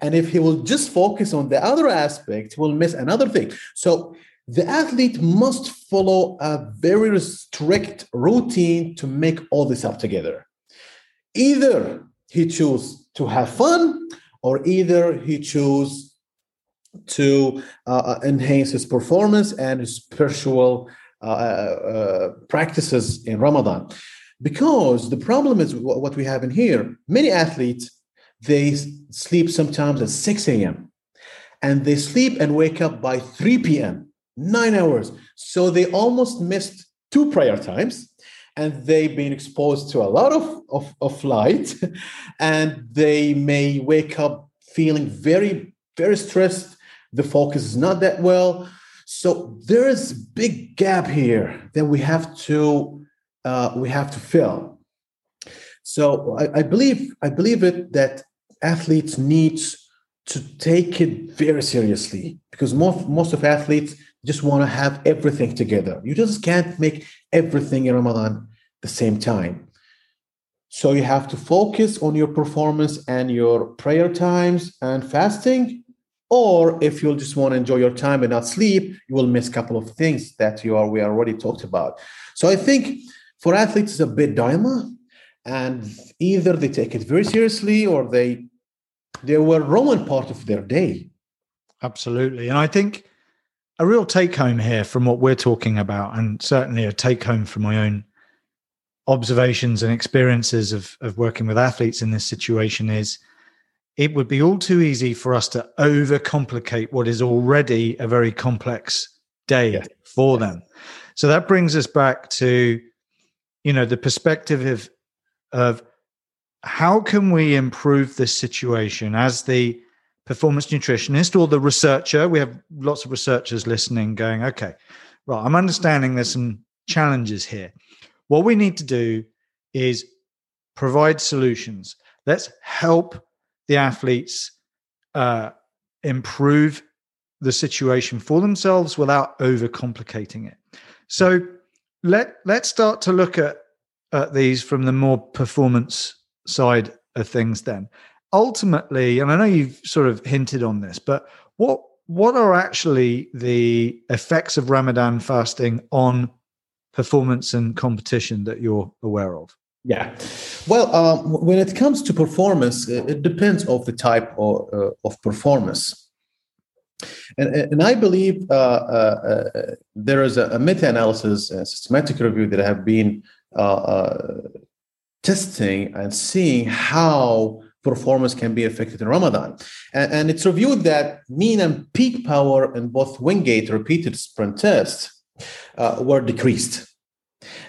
and if he will just focus on the other aspect, he will miss another thing. So the athlete must follow a very strict routine to make all this up together. Either he choose to have fun, or either he choose to uh, uh enhance his performance and his spiritual uh, uh, practices in Ramadan. Because the problem is what we have in here. Many athletes they sleep sometimes at 6 a.m. and they sleep and wake up by 3 p.m., nine hours. So they almost missed two prayer times. and they've been exposed to a lot of, of, of light <laughs> and they may wake up feeling very very stressed the focus is not that well so there is a big gap here that we have to uh, we have to fill so I, I believe i believe it that athletes need to take it very seriously because most most of athletes just want to have everything together. You just can't make everything in Ramadan at the same time. So you have to focus on your performance and your prayer times and fasting. Or if you just want to enjoy your time and not sleep, you will miss a couple of things that you are we already talked about. So I think for athletes it's a bit dilemma, and either they take it very seriously or they they were Roman part of their day. Absolutely, and I think a real take home here from what we're talking about, and certainly a take home from my own observations and experiences of, of working with athletes in this situation is it would be all too easy for us to overcomplicate what is already a very complex day yeah. for them. So that brings us back to, you know, the perspective of, of how can we improve this situation as the performance nutritionist or the researcher. We have lots of researchers listening going, okay, right, I'm understanding there's some challenges here. What we need to do is provide solutions. Let's help the athletes uh, improve the situation for themselves without overcomplicating it. So let let's start to look at, at these from the more performance side of things then ultimately, and I know you've sort of hinted on this, but what what are actually the effects of Ramadan fasting on performance and competition that you're aware of? Yeah, well, um, when it comes to performance, it depends of the type of, uh, of performance. And, and I believe uh, uh, uh there is a, meta-analysis, a systematic review that have been uh, uh, testing and seeing how performance can be affected in Ramadan. And, and, it's reviewed that mean and peak power in both Wingate repeated sprint tests uh, were decreased,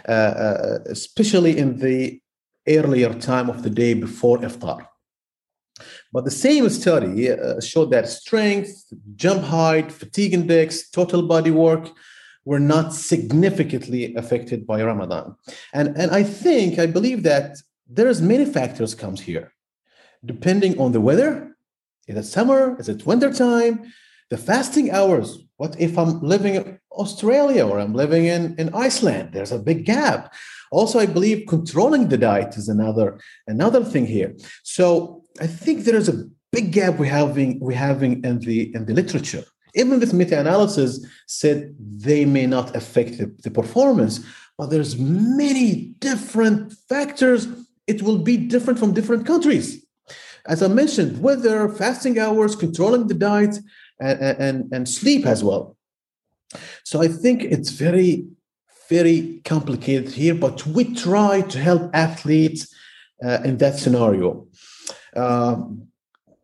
uh, uh, especially in the earlier time of the day before iftar. But the same study uh, showed that strength, jump height, fatigue index, total body work were not significantly affected by Ramadan. And, and I think, I believe that there's many factors comes here depending on the weather. Is it summer? Is it winter time? The fasting hours. What if I'm living in Australia or I'm living in, in Iceland? There's a big gap. Also, I believe controlling the diet is another another thing here. So I think there is a big gap we're having we're having in the in the literature. Even this meta-analysis said they may not affect the, the performance, but there's many different factors. It will be different from different countries as I mentioned, weather, fasting hours, controlling the diet, and, and, and sleep as well. So I think it's very, very complicated here, but we try to help athletes uh, in that scenario. Um,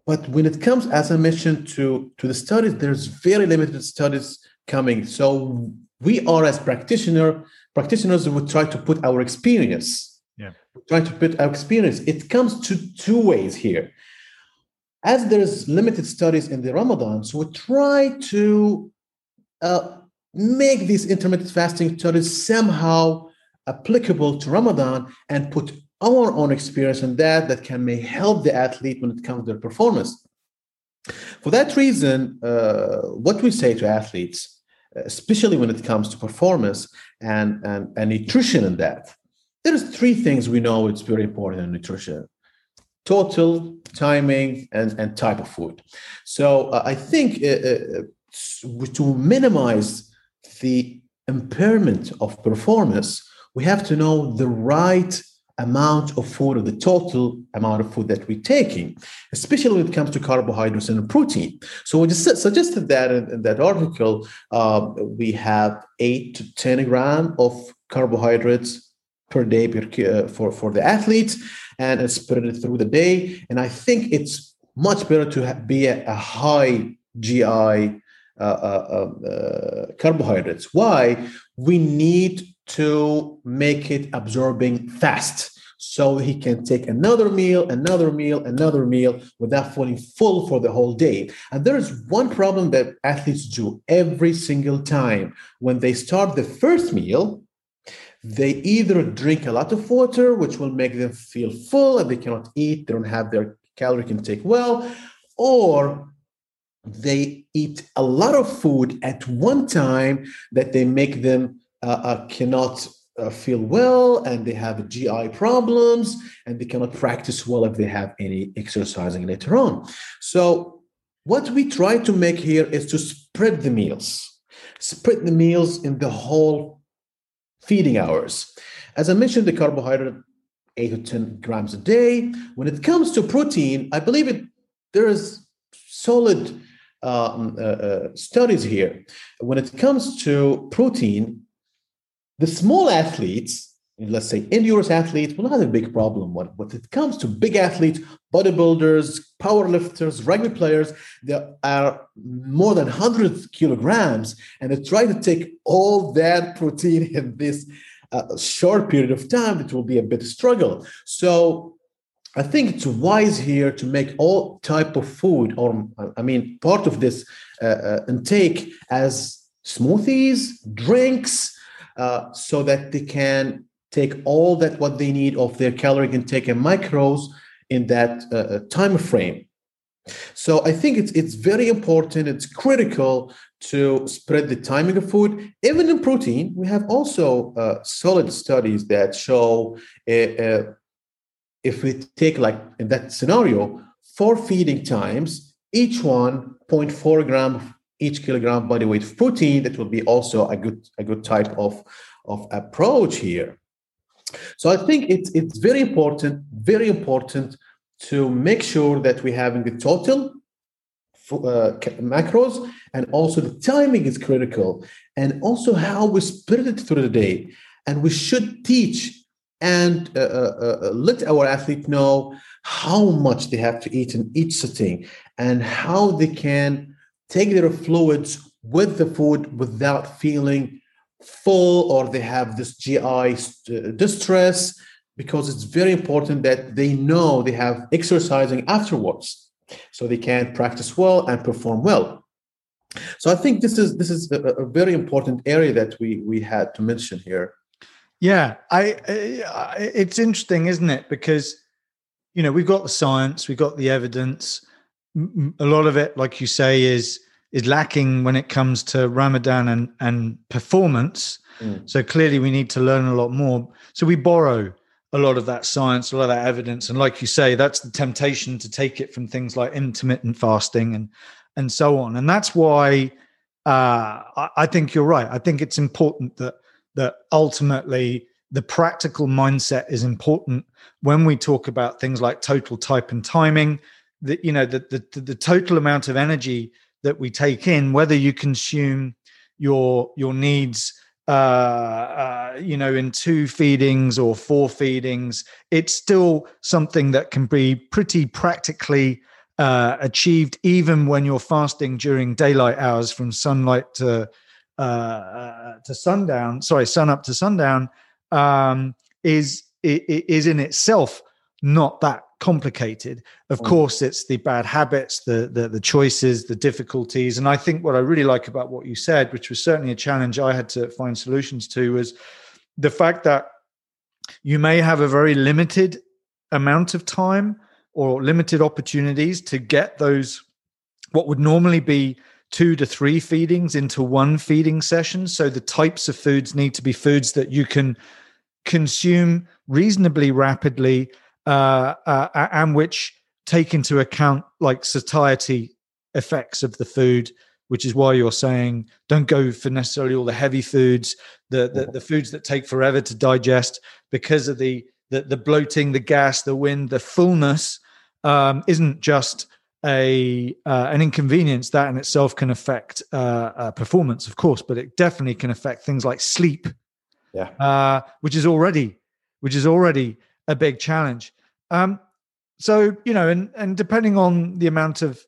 but when it comes, as I mentioned, to, to the studies, there's very limited studies coming. So we are as practitioner practitioners would try to put our experience. Yeah. Try to put our experience. It comes to two ways here. As there's limited studies in the ramadan so we try to uh, make these intermittent fasting studies somehow applicable to ramadan and put our own experience in that that can may help the athlete when it comes to their performance. For that reason uh, what we say to athletes especially when it comes to performance and, and, and nutrition in that there's three things we know it's very important in nutrition. Total timing and, and type of food. So uh, i think uh, uh, to minimize the impairment of performance we have to know the right amount of food or the total amount of food that we're taking, especially when it comes to carbohydrates and protein. So we just suggested that in, in that article, uh, we have eight to 10 gram of carbohydrates per day per, uh, for, for the athletes and spread it through the day. And I think it's much better to be a, a high GI uh, uh, um, uh, carbohydrates. Why? We need to make it absorbing fast so he can take another meal, another meal, another meal without feeling full for the whole day. And there is one problem that athletes do every single time. When they start the first meal, they either drink a lot of water, which will make them feel full and they cannot eat, they don't have their calorie intake well, or they eat a lot of food at one time that they make them cannot uh, feel well and they have GI problems and they cannot practice well if they have any exercising later on. So, what we try to make here is to spread the meals, spread the meals in the whole feeding hours. As I mentioned, the carbohydrate, eight to 10 grams a day. When it comes to protein, I believe it there is solid um, uh, uh, studies here. When it comes to protein, the small athletes, let's say endurance athletes, will not have a big problem. When, when it comes to big athletes, bodybuilders, powerlifters, rugby players, there are more than 100 kilograms, and they try to take all that protein <laughs> in this uh, short period of time. It will be a bit struggle. So I think it's wise here to make all type of food, or I mean, part of this uh, uh, intake as smoothies, drinks, uh, so that they can take all that what they need of their calorie intake and macros in that uh, uh, time frame. So I think it's it's very important. It's critical to spread the timing of food. Even in protein, we have also uh, solid studies that show uh, if we take like in that scenario four feeding times, each one 0.4 gram each kilogram body weight of protein, that will be also a good a good type of, of approach here. So I think it's it's very important, very important to make sure that we're having the total uh, macros and also the timing is critical and also how we spread it through the day and we should teach and uh, uh, uh let our athlete know how much they have to eat in each sitting and how they can take their fluids with the food without feeling full or they have this GI uh, distress because it's very important that they know they have exercising afterwards. So they can practice well and perform well. So i think this is this is a, a very important area that we we had to mention here. Yeah I, I it's interesting isn't it? Because you know we've got the science we've got the evidence a lot of it, like you say, is is lacking when it comes to Ramadan and and performance. Mm. So clearly, we need to learn a lot more. So we borrow a lot of that science, a lot of that evidence, and like you say, that's the temptation to take it from things like intermittent fasting and and so on. And that's why uh, I, I think you're right. I think it's important that that ultimately the practical mindset is important when we talk about things like total type and timing the you know the, the the total amount of energy that we take in whether you consume your your needs uh, uh, you know in two feedings or four feedings it's still something that can be pretty practically uh, achieved even when you're fasting during daylight hours from sunlight to uh, uh, to sundown sorry sun up to sundown um, is is in itself not that complicated. Of mm. course, it's the bad habits, the, the, the choices, the difficulties, and I think what I really like about what you said, which was certainly a challenge I had to find solutions to, was the fact that you may have a very limited amount of time or limited opportunities to get those what would normally be two to three feedings into one feeding session. So the types of foods need to be foods that you can consume reasonably rapidly uh, uh, and which take into account like satiety effects of the food which is why you're saying don't go for necessarily all the heavy foods the the, the foods that take forever to digest because of the the, the bloating the gas the wind the fullness um, isn't just a uh, an inconvenience. That in itself can affect uh, uh, performance of course but it definitely can affect things like sleep yeah. uh, which is already which is already a big challenge um, so you know, and and depending on the amount of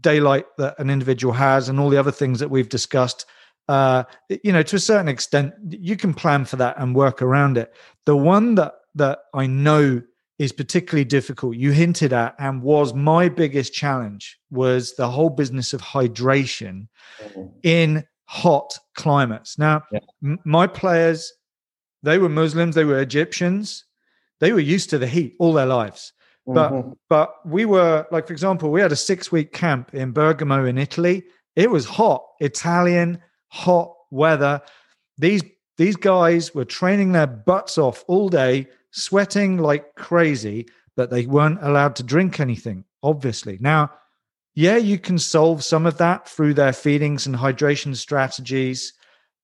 daylight that an individual has, and all the other things that we've discussed, uh, you know, to a certain extent, you can plan for that and work around it. The one that that I know is particularly difficult, you hinted at, and was my biggest challenge was the whole business of hydration mm-hmm. in hot climates. Now, yeah. m- my players, they were Muslims, they were Egyptians, they were used to the heat all their lives. But mm-hmm. but we were like, for example, we had a six week camp in Bergamo in Italy. It was hot, Italian, hot weather. These these guys were training their butts off all day, sweating like crazy, but they weren't allowed to drink anything, obviously. Now, yeah, you can solve some of that through their feedings and hydration strategies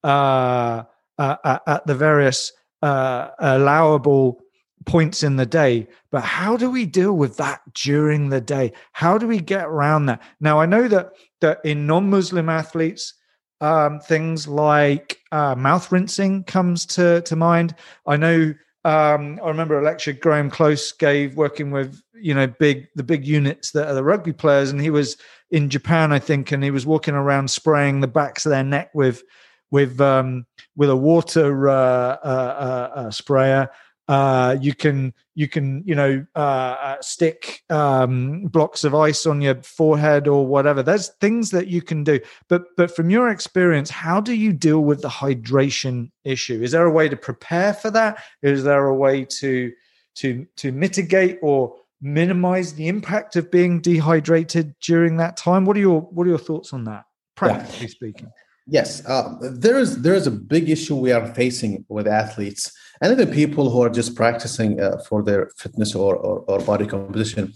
uh, uh, at the various uh, allowable points in the day. But how do we deal with that during the day? How do we get around that? Now, I know that that in non-Muslim athletes, um, things like uh, mouth rinsing comes to to mind. I know. Um, I remember a lecture Graham Close gave working with you know big the big units that are the rugby players, and he was in Japan, I think, and he was walking around spraying the backs of their neck with with um, with a water uh, uh, uh, uh sprayer uh, you can you can you know uh, uh, stick um, blocks of ice on your forehead or whatever. There's things that you can do. But but from your experience, how do you deal with the hydration issue? Is there a way to prepare for that? Is there a way to to to mitigate or minimize the impact of being dehydrated during that time? What are your what are your thoughts on that, practically yeah. speaking? Yes, uh, there is there is a big issue we are facing with athletes and even people who are just practicing uh, for their fitness or, or, or, body composition.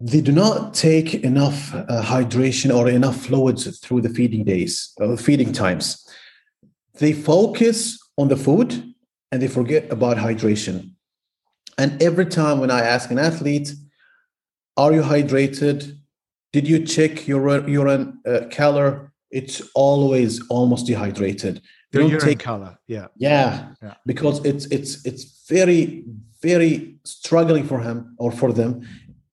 They do not take enough uh, hydration or enough fluids through the feeding days, uh, feeding times. They focus on the food and they forget about hydration. And every time when I ask an athlete, "Are you hydrated? Did you check your urine uh, color?" It's always almost dehydrated. They don't take color, yeah. yeah, yeah, because it's it's it's very very struggling for him or for them.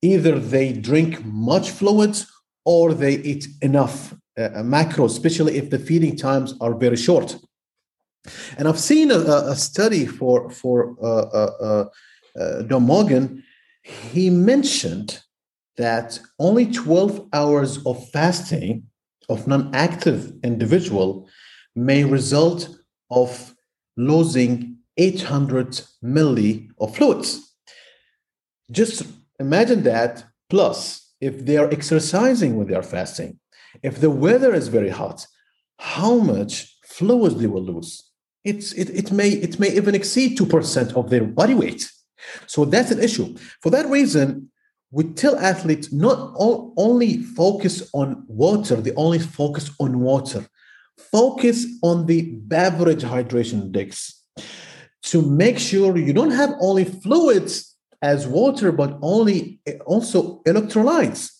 Either they drink much fluids or they eat enough uh, macros, especially if the feeding times are very short. And I've seen a, a study for for uh, uh, uh, uh Ron Maughan. He mentioned that only 12 hours of fasting of non-active individual may result of losing 800 milli of fluids. Just imagine that. Plus, if they are exercising when they are fasting, if the weather is very hot, how much fluids they will lose? It's, it, it, may, it may even exceed 2% of their body weight. So that's an issue. For that reason, we tell athletes not all, only focus on water, they only focus on water. Focus on the beverage hydration index to make sure you don't have only fluids as water, but only also electrolytes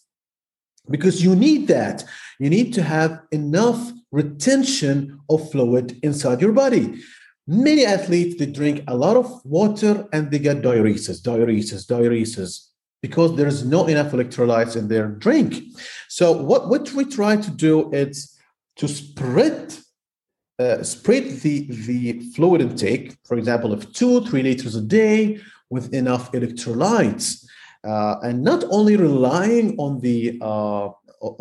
because you need that. You need to have enough retention of fluid inside your body. Many athletes they drink a lot of water and they get diuresis, diuresis, diuresis because there's no enough electrolytes in their drink. So what, what we try to do is to spread uh, spread the, the fluid intake, for example, of two, three liters a day with enough electrolytes, uh, and not only relying on the uh,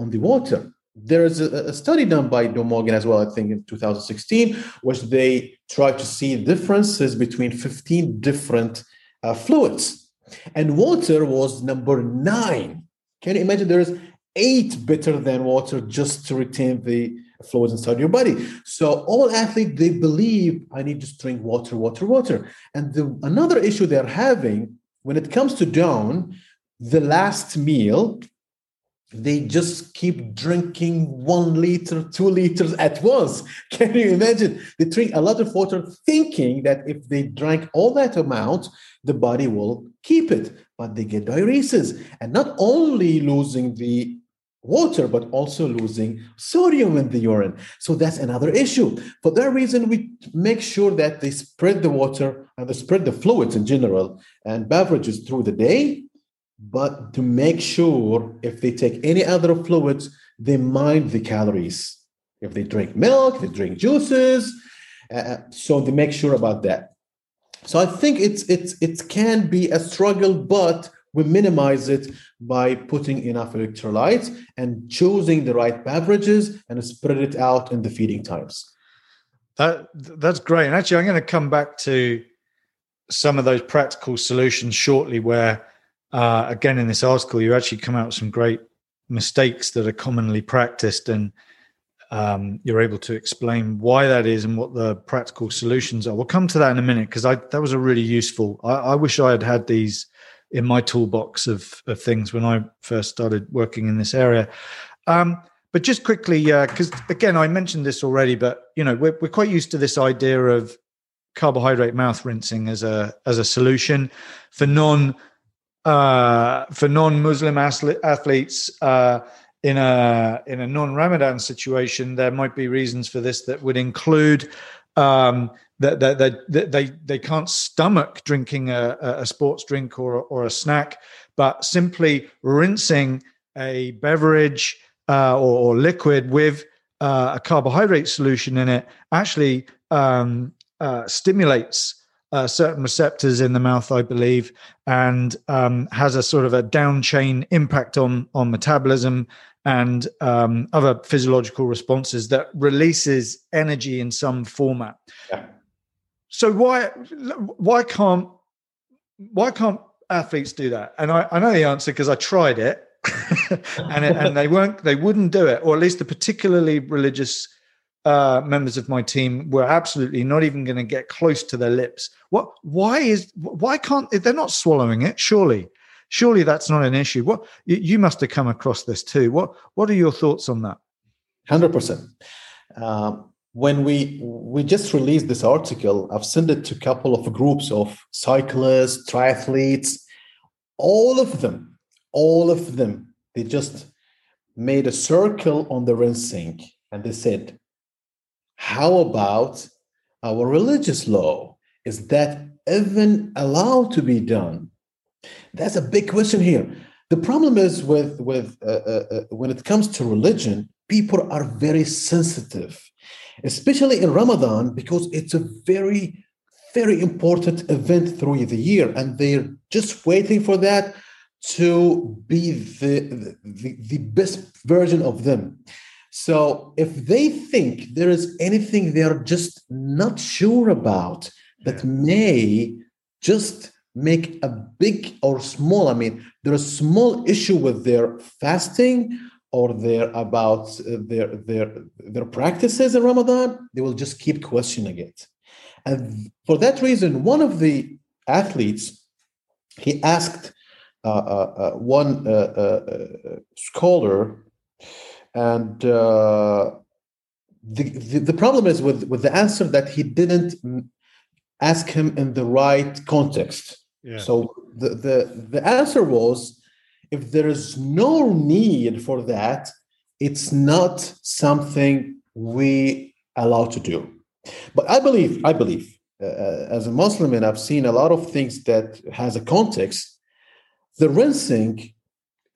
on the water. There is a, a, study done by Ron Maughan as well, I think in 2016, which they tried to see differences between 15 different uh, fluids and water was number nine. Can you imagine? There is eight better than water just to retain the fluids inside your body. So all athletes they believe I need to drink water, water, water. And the, another issue they're having when it comes to down, the last meal, they just keep drinking one liter, two liters at once. <laughs> Can you imagine? They drink a lot of water, thinking that if they drank all that amount, the body will keep it, but they get diuresis. And not only losing the water, but also losing sodium in the urine. So that's another issue. For that reason, we make sure that they spread the water and they spread the fluids in general and beverages through the day, but to make sure if they take any other fluids, they mind the calories. if they drink milk, they drink juices. Uh, so they make sure about that. So I think it's it's it can be a struggle, but we minimize it by putting enough electrolytes and choosing the right beverages and spread it out in the feeding times. That that's great. And actually, I'm going to come back to some of those practical solutions shortly. Where, uh, again, in this article, you actually come out with some great mistakes that are commonly practiced, and um, you're able to explain why that is and what the practical solutions are. We'll come to that in a minute because that was a really useful. I, I wish I had had these in my toolbox of, of things when I first started working in this area. Um, but just quickly, because uh, again, I mentioned this already, but you know, we're, we're quite used to this idea of carbohydrate mouth rinsing as a as a solution for non uh, for non-Muslim athletes uh, in a in a non-Ramadan situation. There might be reasons for this that would include um, that, that, that, they they can't stomach drinking a, a sports drink or or a snack, but simply rinsing a beverage uh, or, or, liquid with uh, a carbohydrate solution in it actually um, uh, stimulates uh, certain receptors in the mouth, I believe, and um, has a sort of a down chain impact on on metabolism and um, other physiological responses that releases energy in some format. Yeah. So why why can't why can't athletes do that? And I, I know the answer because I tried it, <laughs> and it, and they weren't they wouldn't do it, or at least the particularly religious uh, members of my team were absolutely not even going to get close to their lips. What? Why is? Why can't they're not swallowing it? Surely, surely that's not an issue. What you, must have come across this too. What What are your thoughts on that? Hundred percent. When we we just released this article, I've sent it to a couple of groups of cyclists, triathletes, all of them, all of them. They just made a circle on the rinsing and they said, how about our religious law? Is that even allowed to be done? That's a big question here. The problem is with with uh, uh, uh, when it comes to religion, people are very sensitive, especially in Ramadan because it's a very very important event through the year, and they're just waiting for that to be the, the, the best version of them. So if they think there is anything they're just not sure about that may just make a big or small, I mean, there's a small issue with their fasting or their about uh, their their their practices in Ramadan, they will just keep questioning it. And for that reason, one of the athletes he asked uh, uh, uh one uh, uh, scholar and uh, the, the, the problem is with with the answer that he didn't ask him in the right context. Yeah. So the, the the answer was if there is no need for that, it's not something we allow to do. But I believe, I believe, uh, as a Muslim, and I've seen a lot of things that has a context. The rinsing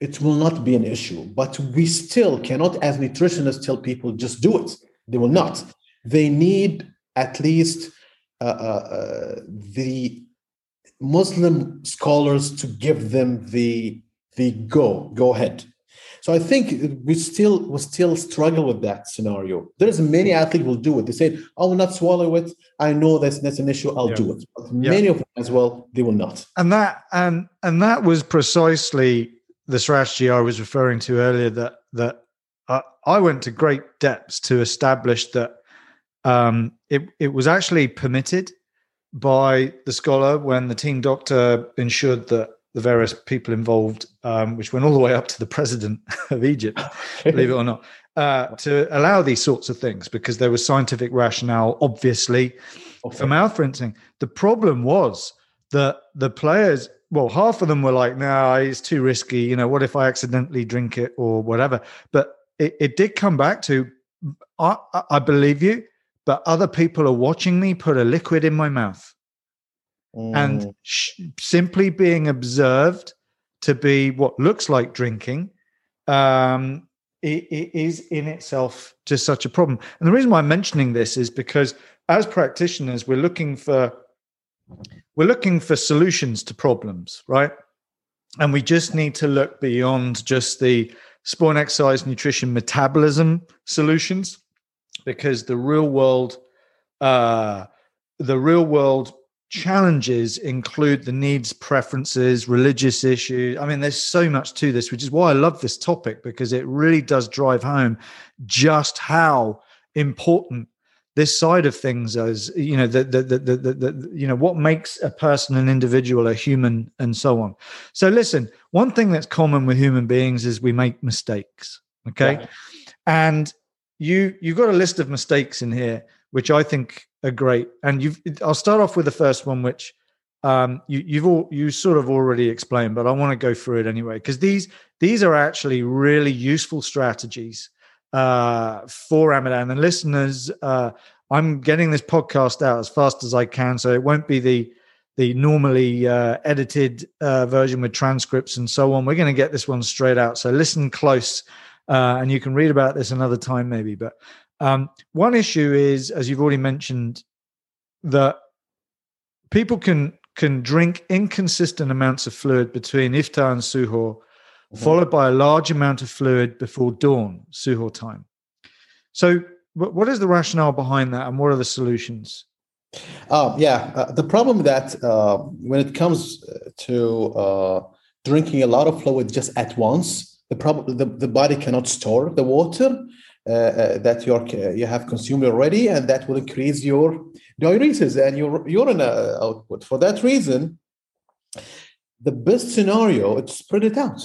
it will not be an issue. But we still cannot, as nutritionists, tell people just do it. They will not. They need at least uh, uh, uh, the Muslim scholars to give them the the go go ahead. So I think we still we still struggle with that scenario. There's many athletes will do it. They say, "I will not swallow it. I know that's that's an issue. I'll yeah. do it." But yeah. many of them as well, they will not. And that and and that was precisely the strategy I was referring to earlier that that uh, I went to great depths to establish that um, it it was actually permitted by the scholar when the team doctor ensured that the various people involved, um, which went all the way up to the president <laughs> of Egypt, believe it or not, uh, to allow these sorts of things because there was scientific rationale, obviously, okay. for mouth rinsing. The problem was that the players well, half of them were like, "No, nah, it's too risky. You know, what if I accidentally drink it or whatever?" But it, it did come back to, I, I believe you, but other people are watching me put a liquid in my mouth, mm. and sh- simply being observed to be what looks like drinking, um, is in itself just such a problem. And the reason why I'm mentioning this is because as practitioners, we're looking for we're looking for solutions to problems, right? And we just need to look beyond just the sport exercise, nutrition, metabolism solutions, because the real world, uh, the real world challenges include the needs, preferences, religious issues. I mean, there's so much to this, which is why I love this topic because it really does drive home just how important this side of things as you know the the, the the the, you know what makes a person an individual a human and so on. So listen one thing that's common with human beings is we make mistakes okay? And you you've got a list of mistakes in here which i think are great. And you've I'll start off with the first one, which um, you, you've all you sort of already explained, but I want to go through it anyway because these these are actually really useful strategies uh, for Ramadan and listeners. Uh, I'm getting this podcast out as fast as I can, so it won't be the the normally uh, edited uh, version with transcripts and so on. We're going to get this one straight out, so listen close, uh, and you can read about this another time maybe. But um, one issue is, as you've already mentioned, that people can can drink inconsistent amounts of fluid between iftar and suhoor, mm-hmm. followed by a large amount of fluid before dawn, suhoor time. So, what is the rationale behind that, and what are the solutions? Uh, yeah, uh, the problem that uh, when it comes to uh, drinking a lot of fluid just at once, the problem the, the body cannot store the water uh, uh, that you you have consumed already, and that will increase your diuresis and your urine uh, output. For that reason, the best scenario is spread it out.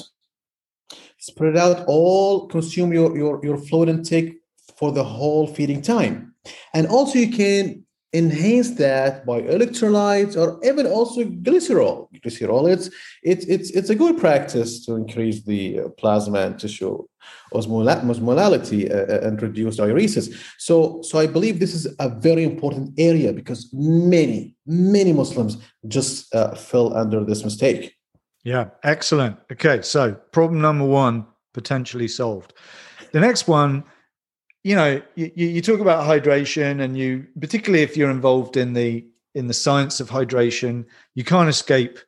Spread out all, consume your, your, your fluid intake for the whole feeding time. And also you can enhance that by electrolytes or even also glycerol. Glycerol, it's it's it's it's a good practice to increase the plasma and tissue osmolality uh, uh, and reduce diuresis. So, so I believe this is a very important area because many, many Muslims just uh, fell under this mistake. Yeah, excellent. Okay, so problem number one potentially solved. The next one, you know, you, you talk about hydration, and you particularly if you're involved in the in the science of hydration, you can't escape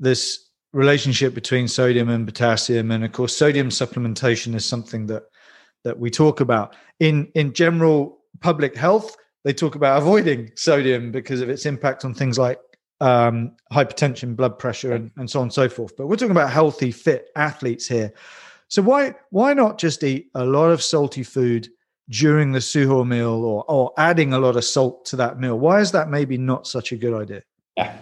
this relationship between sodium and potassium and of course sodium supplementation is something that that we talk about in in general public health they talk about avoiding sodium because of its impact on things like um, hypertension blood pressure and, and so on and so forth. But we're talking about healthy fit athletes here. So why why not just eat a lot of salty food during the suhoor meal or or adding a lot of salt to that meal? Why is that maybe not such a good idea? Yeah.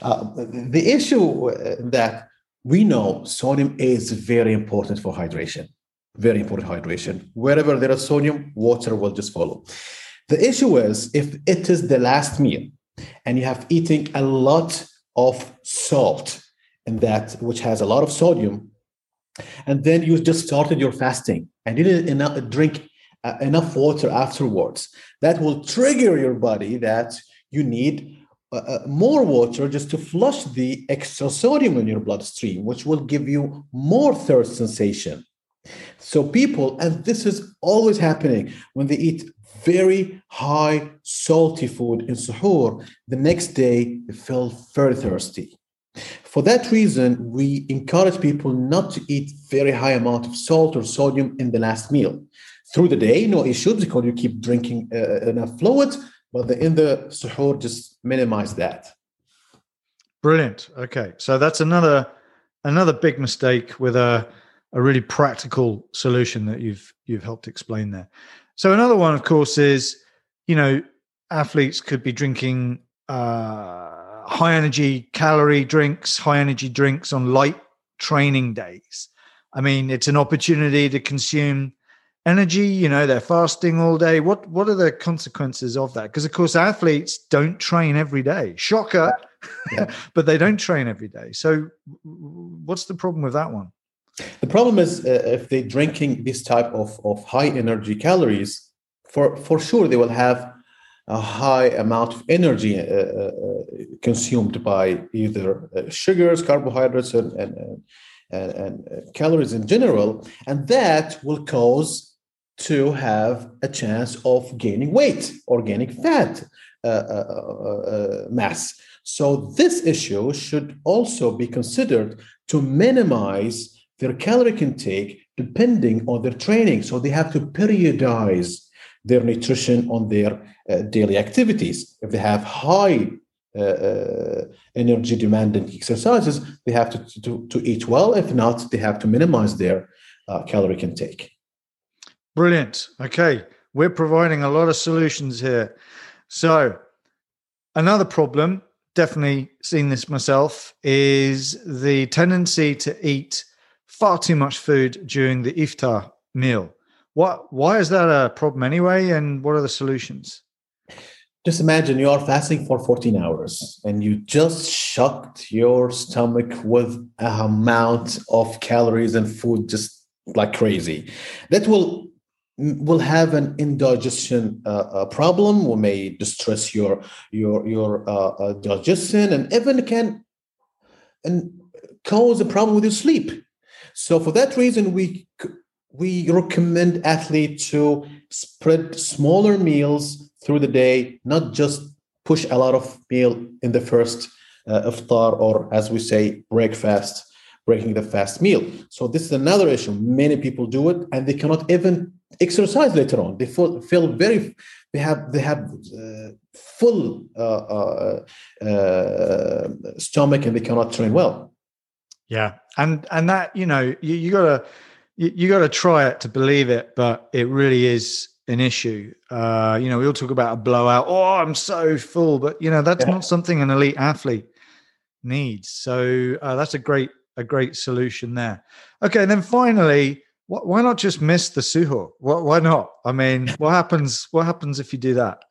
Uh, the issue uh, that we know sodium is very important for hydration, very important hydration. Wherever there is sodium, water will just follow. The issue is if it is the last meal and you have eating a lot of salt and that which has a lot of sodium, and then you just started your fasting and didn't enough, drink uh, enough water afterwards, that will trigger your body that you need uh, uh, more water just to flush the extra sodium in your bloodstream, which will give you more thirst sensation. So, people, and this is always happening when they eat very high salty food in suhoor, the next day they feel very thirsty. For that reason, we encourage people not to eat very high amount of salt or sodium in the last meal. Through the day, no issues because you keep drinking uh, enough fluid, but the, in the suhoor, just minimize that. Brilliant. Okay, so that's another another big mistake with a a really practical solution that you've you've helped explain there. So another one, of course, is you know athletes could be drinking uh, high energy calorie drinks, high energy drinks on light training days. I mean, it's an opportunity to consume energy you know they're fasting all day. What what are the consequences of that? Because of course athletes don't train every day. Shocker. Yeah. <laughs> but they don't train every day. So what's the problem with that one the problem is uh, if they're drinking this type of, of high energy calories for for sure they will have a high amount of energy uh, uh, consumed by either uh, sugars carbohydrates and, and and, and uh, calories in general, and that will cause to have a chance of gaining weight organic fat uh, uh, uh, uh mass. So this issue should also be considered to minimize their caloric intake depending on their training. So they have to periodize their nutrition on their uh, daily activities. If they have high uh, uh, energy demanding exercises, they have to, to, to, eat well. If not, they have to minimize their uh, caloric intake. Brilliant. Okay. We're providing a lot of solutions here. So, another problem, definitely seen this myself, is the tendency to eat far too much food during the iftar meal. What? Why is that a problem anyway? And what are the solutions? Just imagine you are fasting for 14 hours and you just shocked your stomach with a amount of calories and food just like crazy. That will will have an indigestion uh, uh, problem, will may distress your your your uh, uh, digestion, and even can and cause a problem with your sleep. So for that reason, we we recommend athletes to spread smaller meals through the day, not just push a lot of meal in the first uh, iftar or as we say breakfast breaking the fast meal. So this is another issue. Many people do it and they cannot even exercise later on. They feel, feel very they have they have uh, full uh, uh, uh stomach and they cannot train well yeah. And and that you know you, you gotta you, you gotta try it to believe it but it really is an issue. Uh you know we all talk about a blowout. Oh i'm so full but you know that's yeah. not something an elite athlete needs. So uh, that's a great a great solution there. Okay and then finally why not just miss the suhoor why not? I mean <laughs> what happens what happens if you do that?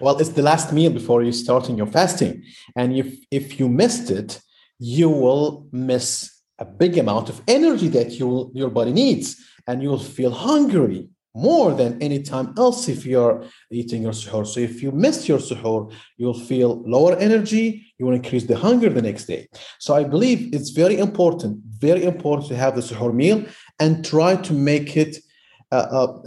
Well it's the last meal before you start in your fasting. And if if you missed it you will miss a big amount of energy that you, your body needs and you will feel hungry more than any time else if you're eating your suhoor. So if you miss your suhoor, you'll feel lower energy, you will increase the hunger the next day. So I believe it's very important, very important to have the suhoor meal and try to make it uh, uh,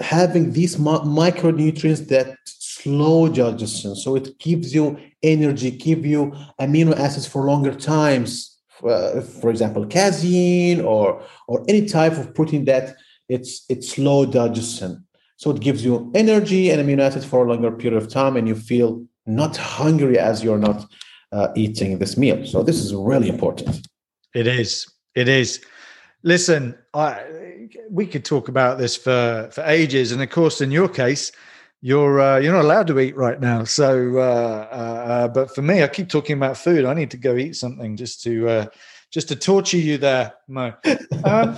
having these micronutrients that slow digestion. So it gives you energy, give you amino acids for longer times. Uh, for example, casein or or any type of protein that it's it's slow digestion. So it gives you energy and amino acids for a longer period of time, and you feel not hungry as you're not uh, eating this meal. So this is really important. It is. It is. Listen, I, we could talk about this for for ages, and of course, in your case, you're uh, you're not allowed to eat right now. So, uh, uh, uh, but for me, I keep talking about food. I need to go eat something just to uh, just to torture you there, Mo. <laughs> Um,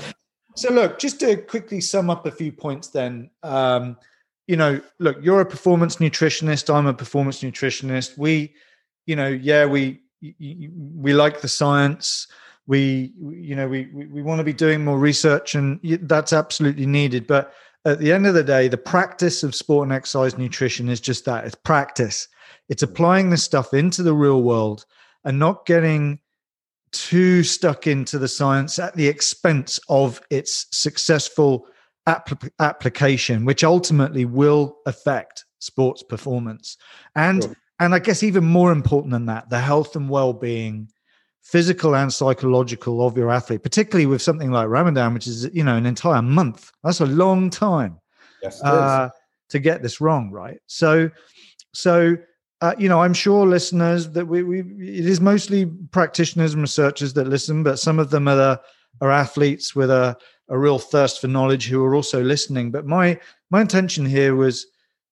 so, look, just to quickly sum up a few points, then. Um, you know, look, you're a performance nutritionist. I'm a performance nutritionist. We, you know, yeah, we we like the science. We, you know, we we, we want to be doing more research, and that's absolutely needed. But at the end of the day, the practice of sport and exercise nutrition is just that it's practice. It's mm. applying this stuff into the real world and not getting too stuck into the science at the expense of its successful application, which ultimately will affect sports performance. And sure. and I guess even more important than that, the health and well-being physical and psychological of your athlete, particularly with something like Ramadan, which is you know an entire month. That's a long time yes, uh, to get this wrong, right? So, so uh, you know, I'm sure listeners that we, we it is mostly practitioners and researchers that listen, but some of them are the, are athletes with a a real thirst for knowledge who are also listening. But my my intention here was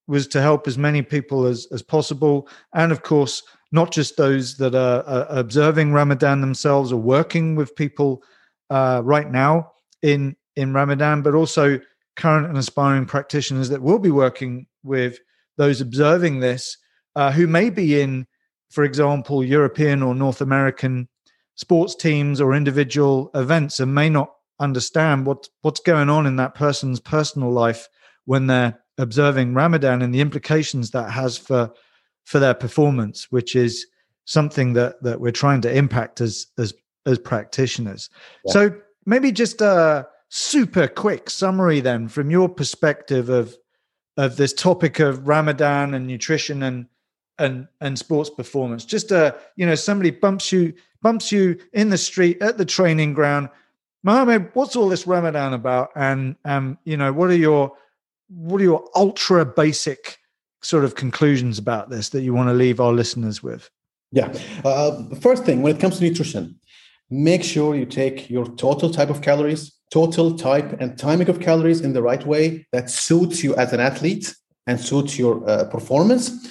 was to help as many people as as possible, and of course not just those that are, are observing Ramadan themselves or working with people uh, right now in in Ramadan, but also current and aspiring practitioners that will be working with those observing this, uh, who may be in, for example, European or North American sports teams or individual events, and may not understand what what's going on in that person's personal life when they're observing Ramadan and the implications that has for for their performance, which is something that that we're trying to impact as as as practitioners. Yeah. So maybe just a super quick summary then from your perspective of of this topic of Ramadan and nutrition and and and sports performance. Just a you know, somebody bumps you bumps you in the street at the training ground. Mohammed, what's all this Ramadan about? And um, you know, what are your what are your ultra basic sort of conclusions about this that you want to leave our listeners with? Yeah. Uh, first thing, when it comes to nutrition, make sure you take your total type of calories, total type and timing of calories in the right way that suits you as an athlete and suits your uh, performance.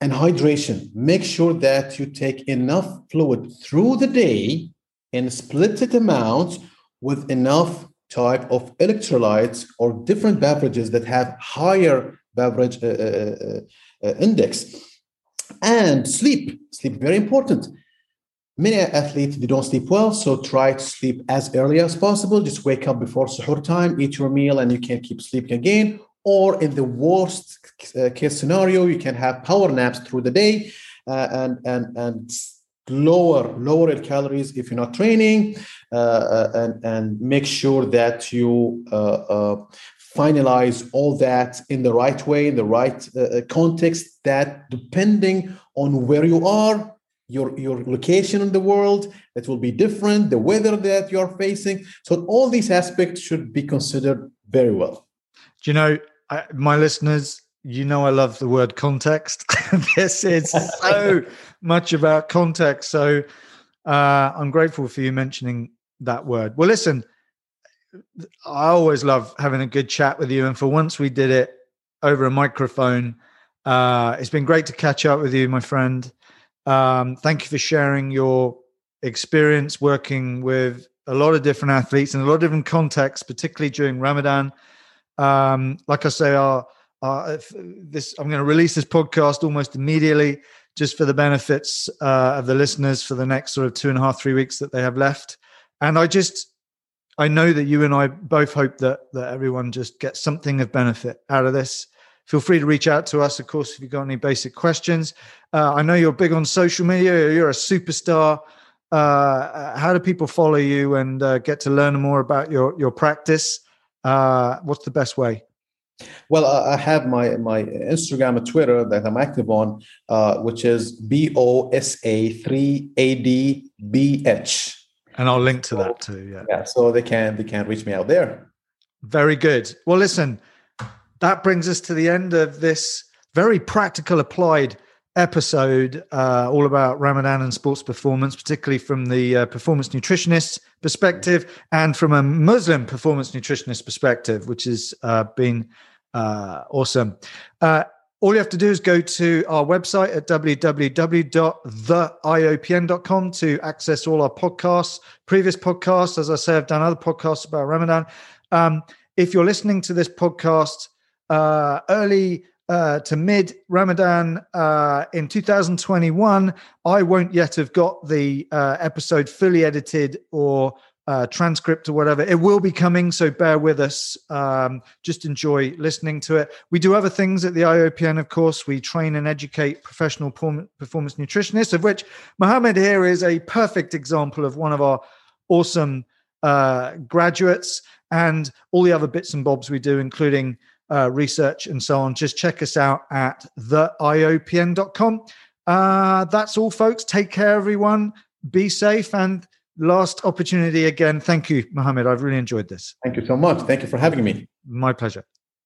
And hydration, make sure that you take enough fluid through the day in split amounts with enough type of electrolytes or different beverages that have higher beverage uh, uh, uh, index. And sleep sleep very important. Many athletes they don't sleep well so try to sleep as early as possible. Just wake up before suhoor time eat your meal and you can keep sleeping again. Or in the worst case scenario you can have power naps through the day uh, and and and lower lower calories if you're not training uh and and make sure that you uh, finalize all that in the right way, in the right uh, uh, context, that depending on where you are, your, your location in the world, that will be different, the weather that you're facing. So all these aspects should be considered very well. Do you know, I, my listeners, you know I love the word context. <laughs> this is so <laughs> much about context. So uh, I'm grateful for you mentioning that word. Well, listen, I always love having a good chat with you. And for once we did it over a microphone, uh, it's been great to catch up with you, my friend. Um, thank you for sharing your experience working with a lot of different athletes in a lot of different contexts, particularly during Ramadan. Um, like I say, our, our, this I'm going to release this podcast almost immediately, just for the benefits uh, of the listeners for the next sort of two and a half, three weeks that they have left. And I just I know that you and I both hope that that everyone just gets something of benefit out of this. Feel free to reach out to us, of course, if you've got any basic questions. Uh, I know you're big on social media. You're a superstar. Uh, how do people follow you and uh, get to learn more about your your practice? Uh, what's the best way? Well, I have my my Instagram and Twitter that I'm active on, uh, which is B O S A three A D B H and I'll link to that too. Yeah. Yeah. So they can they can reach me out there. Very good. Well, listen, that brings us to the end of this very practical applied episode uh, all about Ramadan and sports performance, particularly from the uh, performance nutritionist perspective and from a Muslim performance nutritionist perspective, which has uh, been uh, awesome. All you have to do is go to our website at www.theiopn.com to access all our podcasts, previous podcasts. As I say, I've done other podcasts about Ramadan. Um, if you're listening to this podcast uh, early uh, to mid Ramadan uh, in 2021, I won't yet have got the uh, episode fully edited or uh, transcript or whatever. It will be coming, so bear with us. Um, just enjoy listening to it. We do other things at the IOPN, of course. We train and educate professional performance nutritionists, of which Mohammed here is a perfect example of one of our awesome uh, graduates, and all the other bits and bobs we do, including uh, research and so on. Just check us out at theiopn.com. Uh, that's all, folks. Take care, everyone. Be safe and last opportunity again. Thank you, Mohammed. I've really enjoyed this. Thank you so much. Thank you for having me. My pleasure.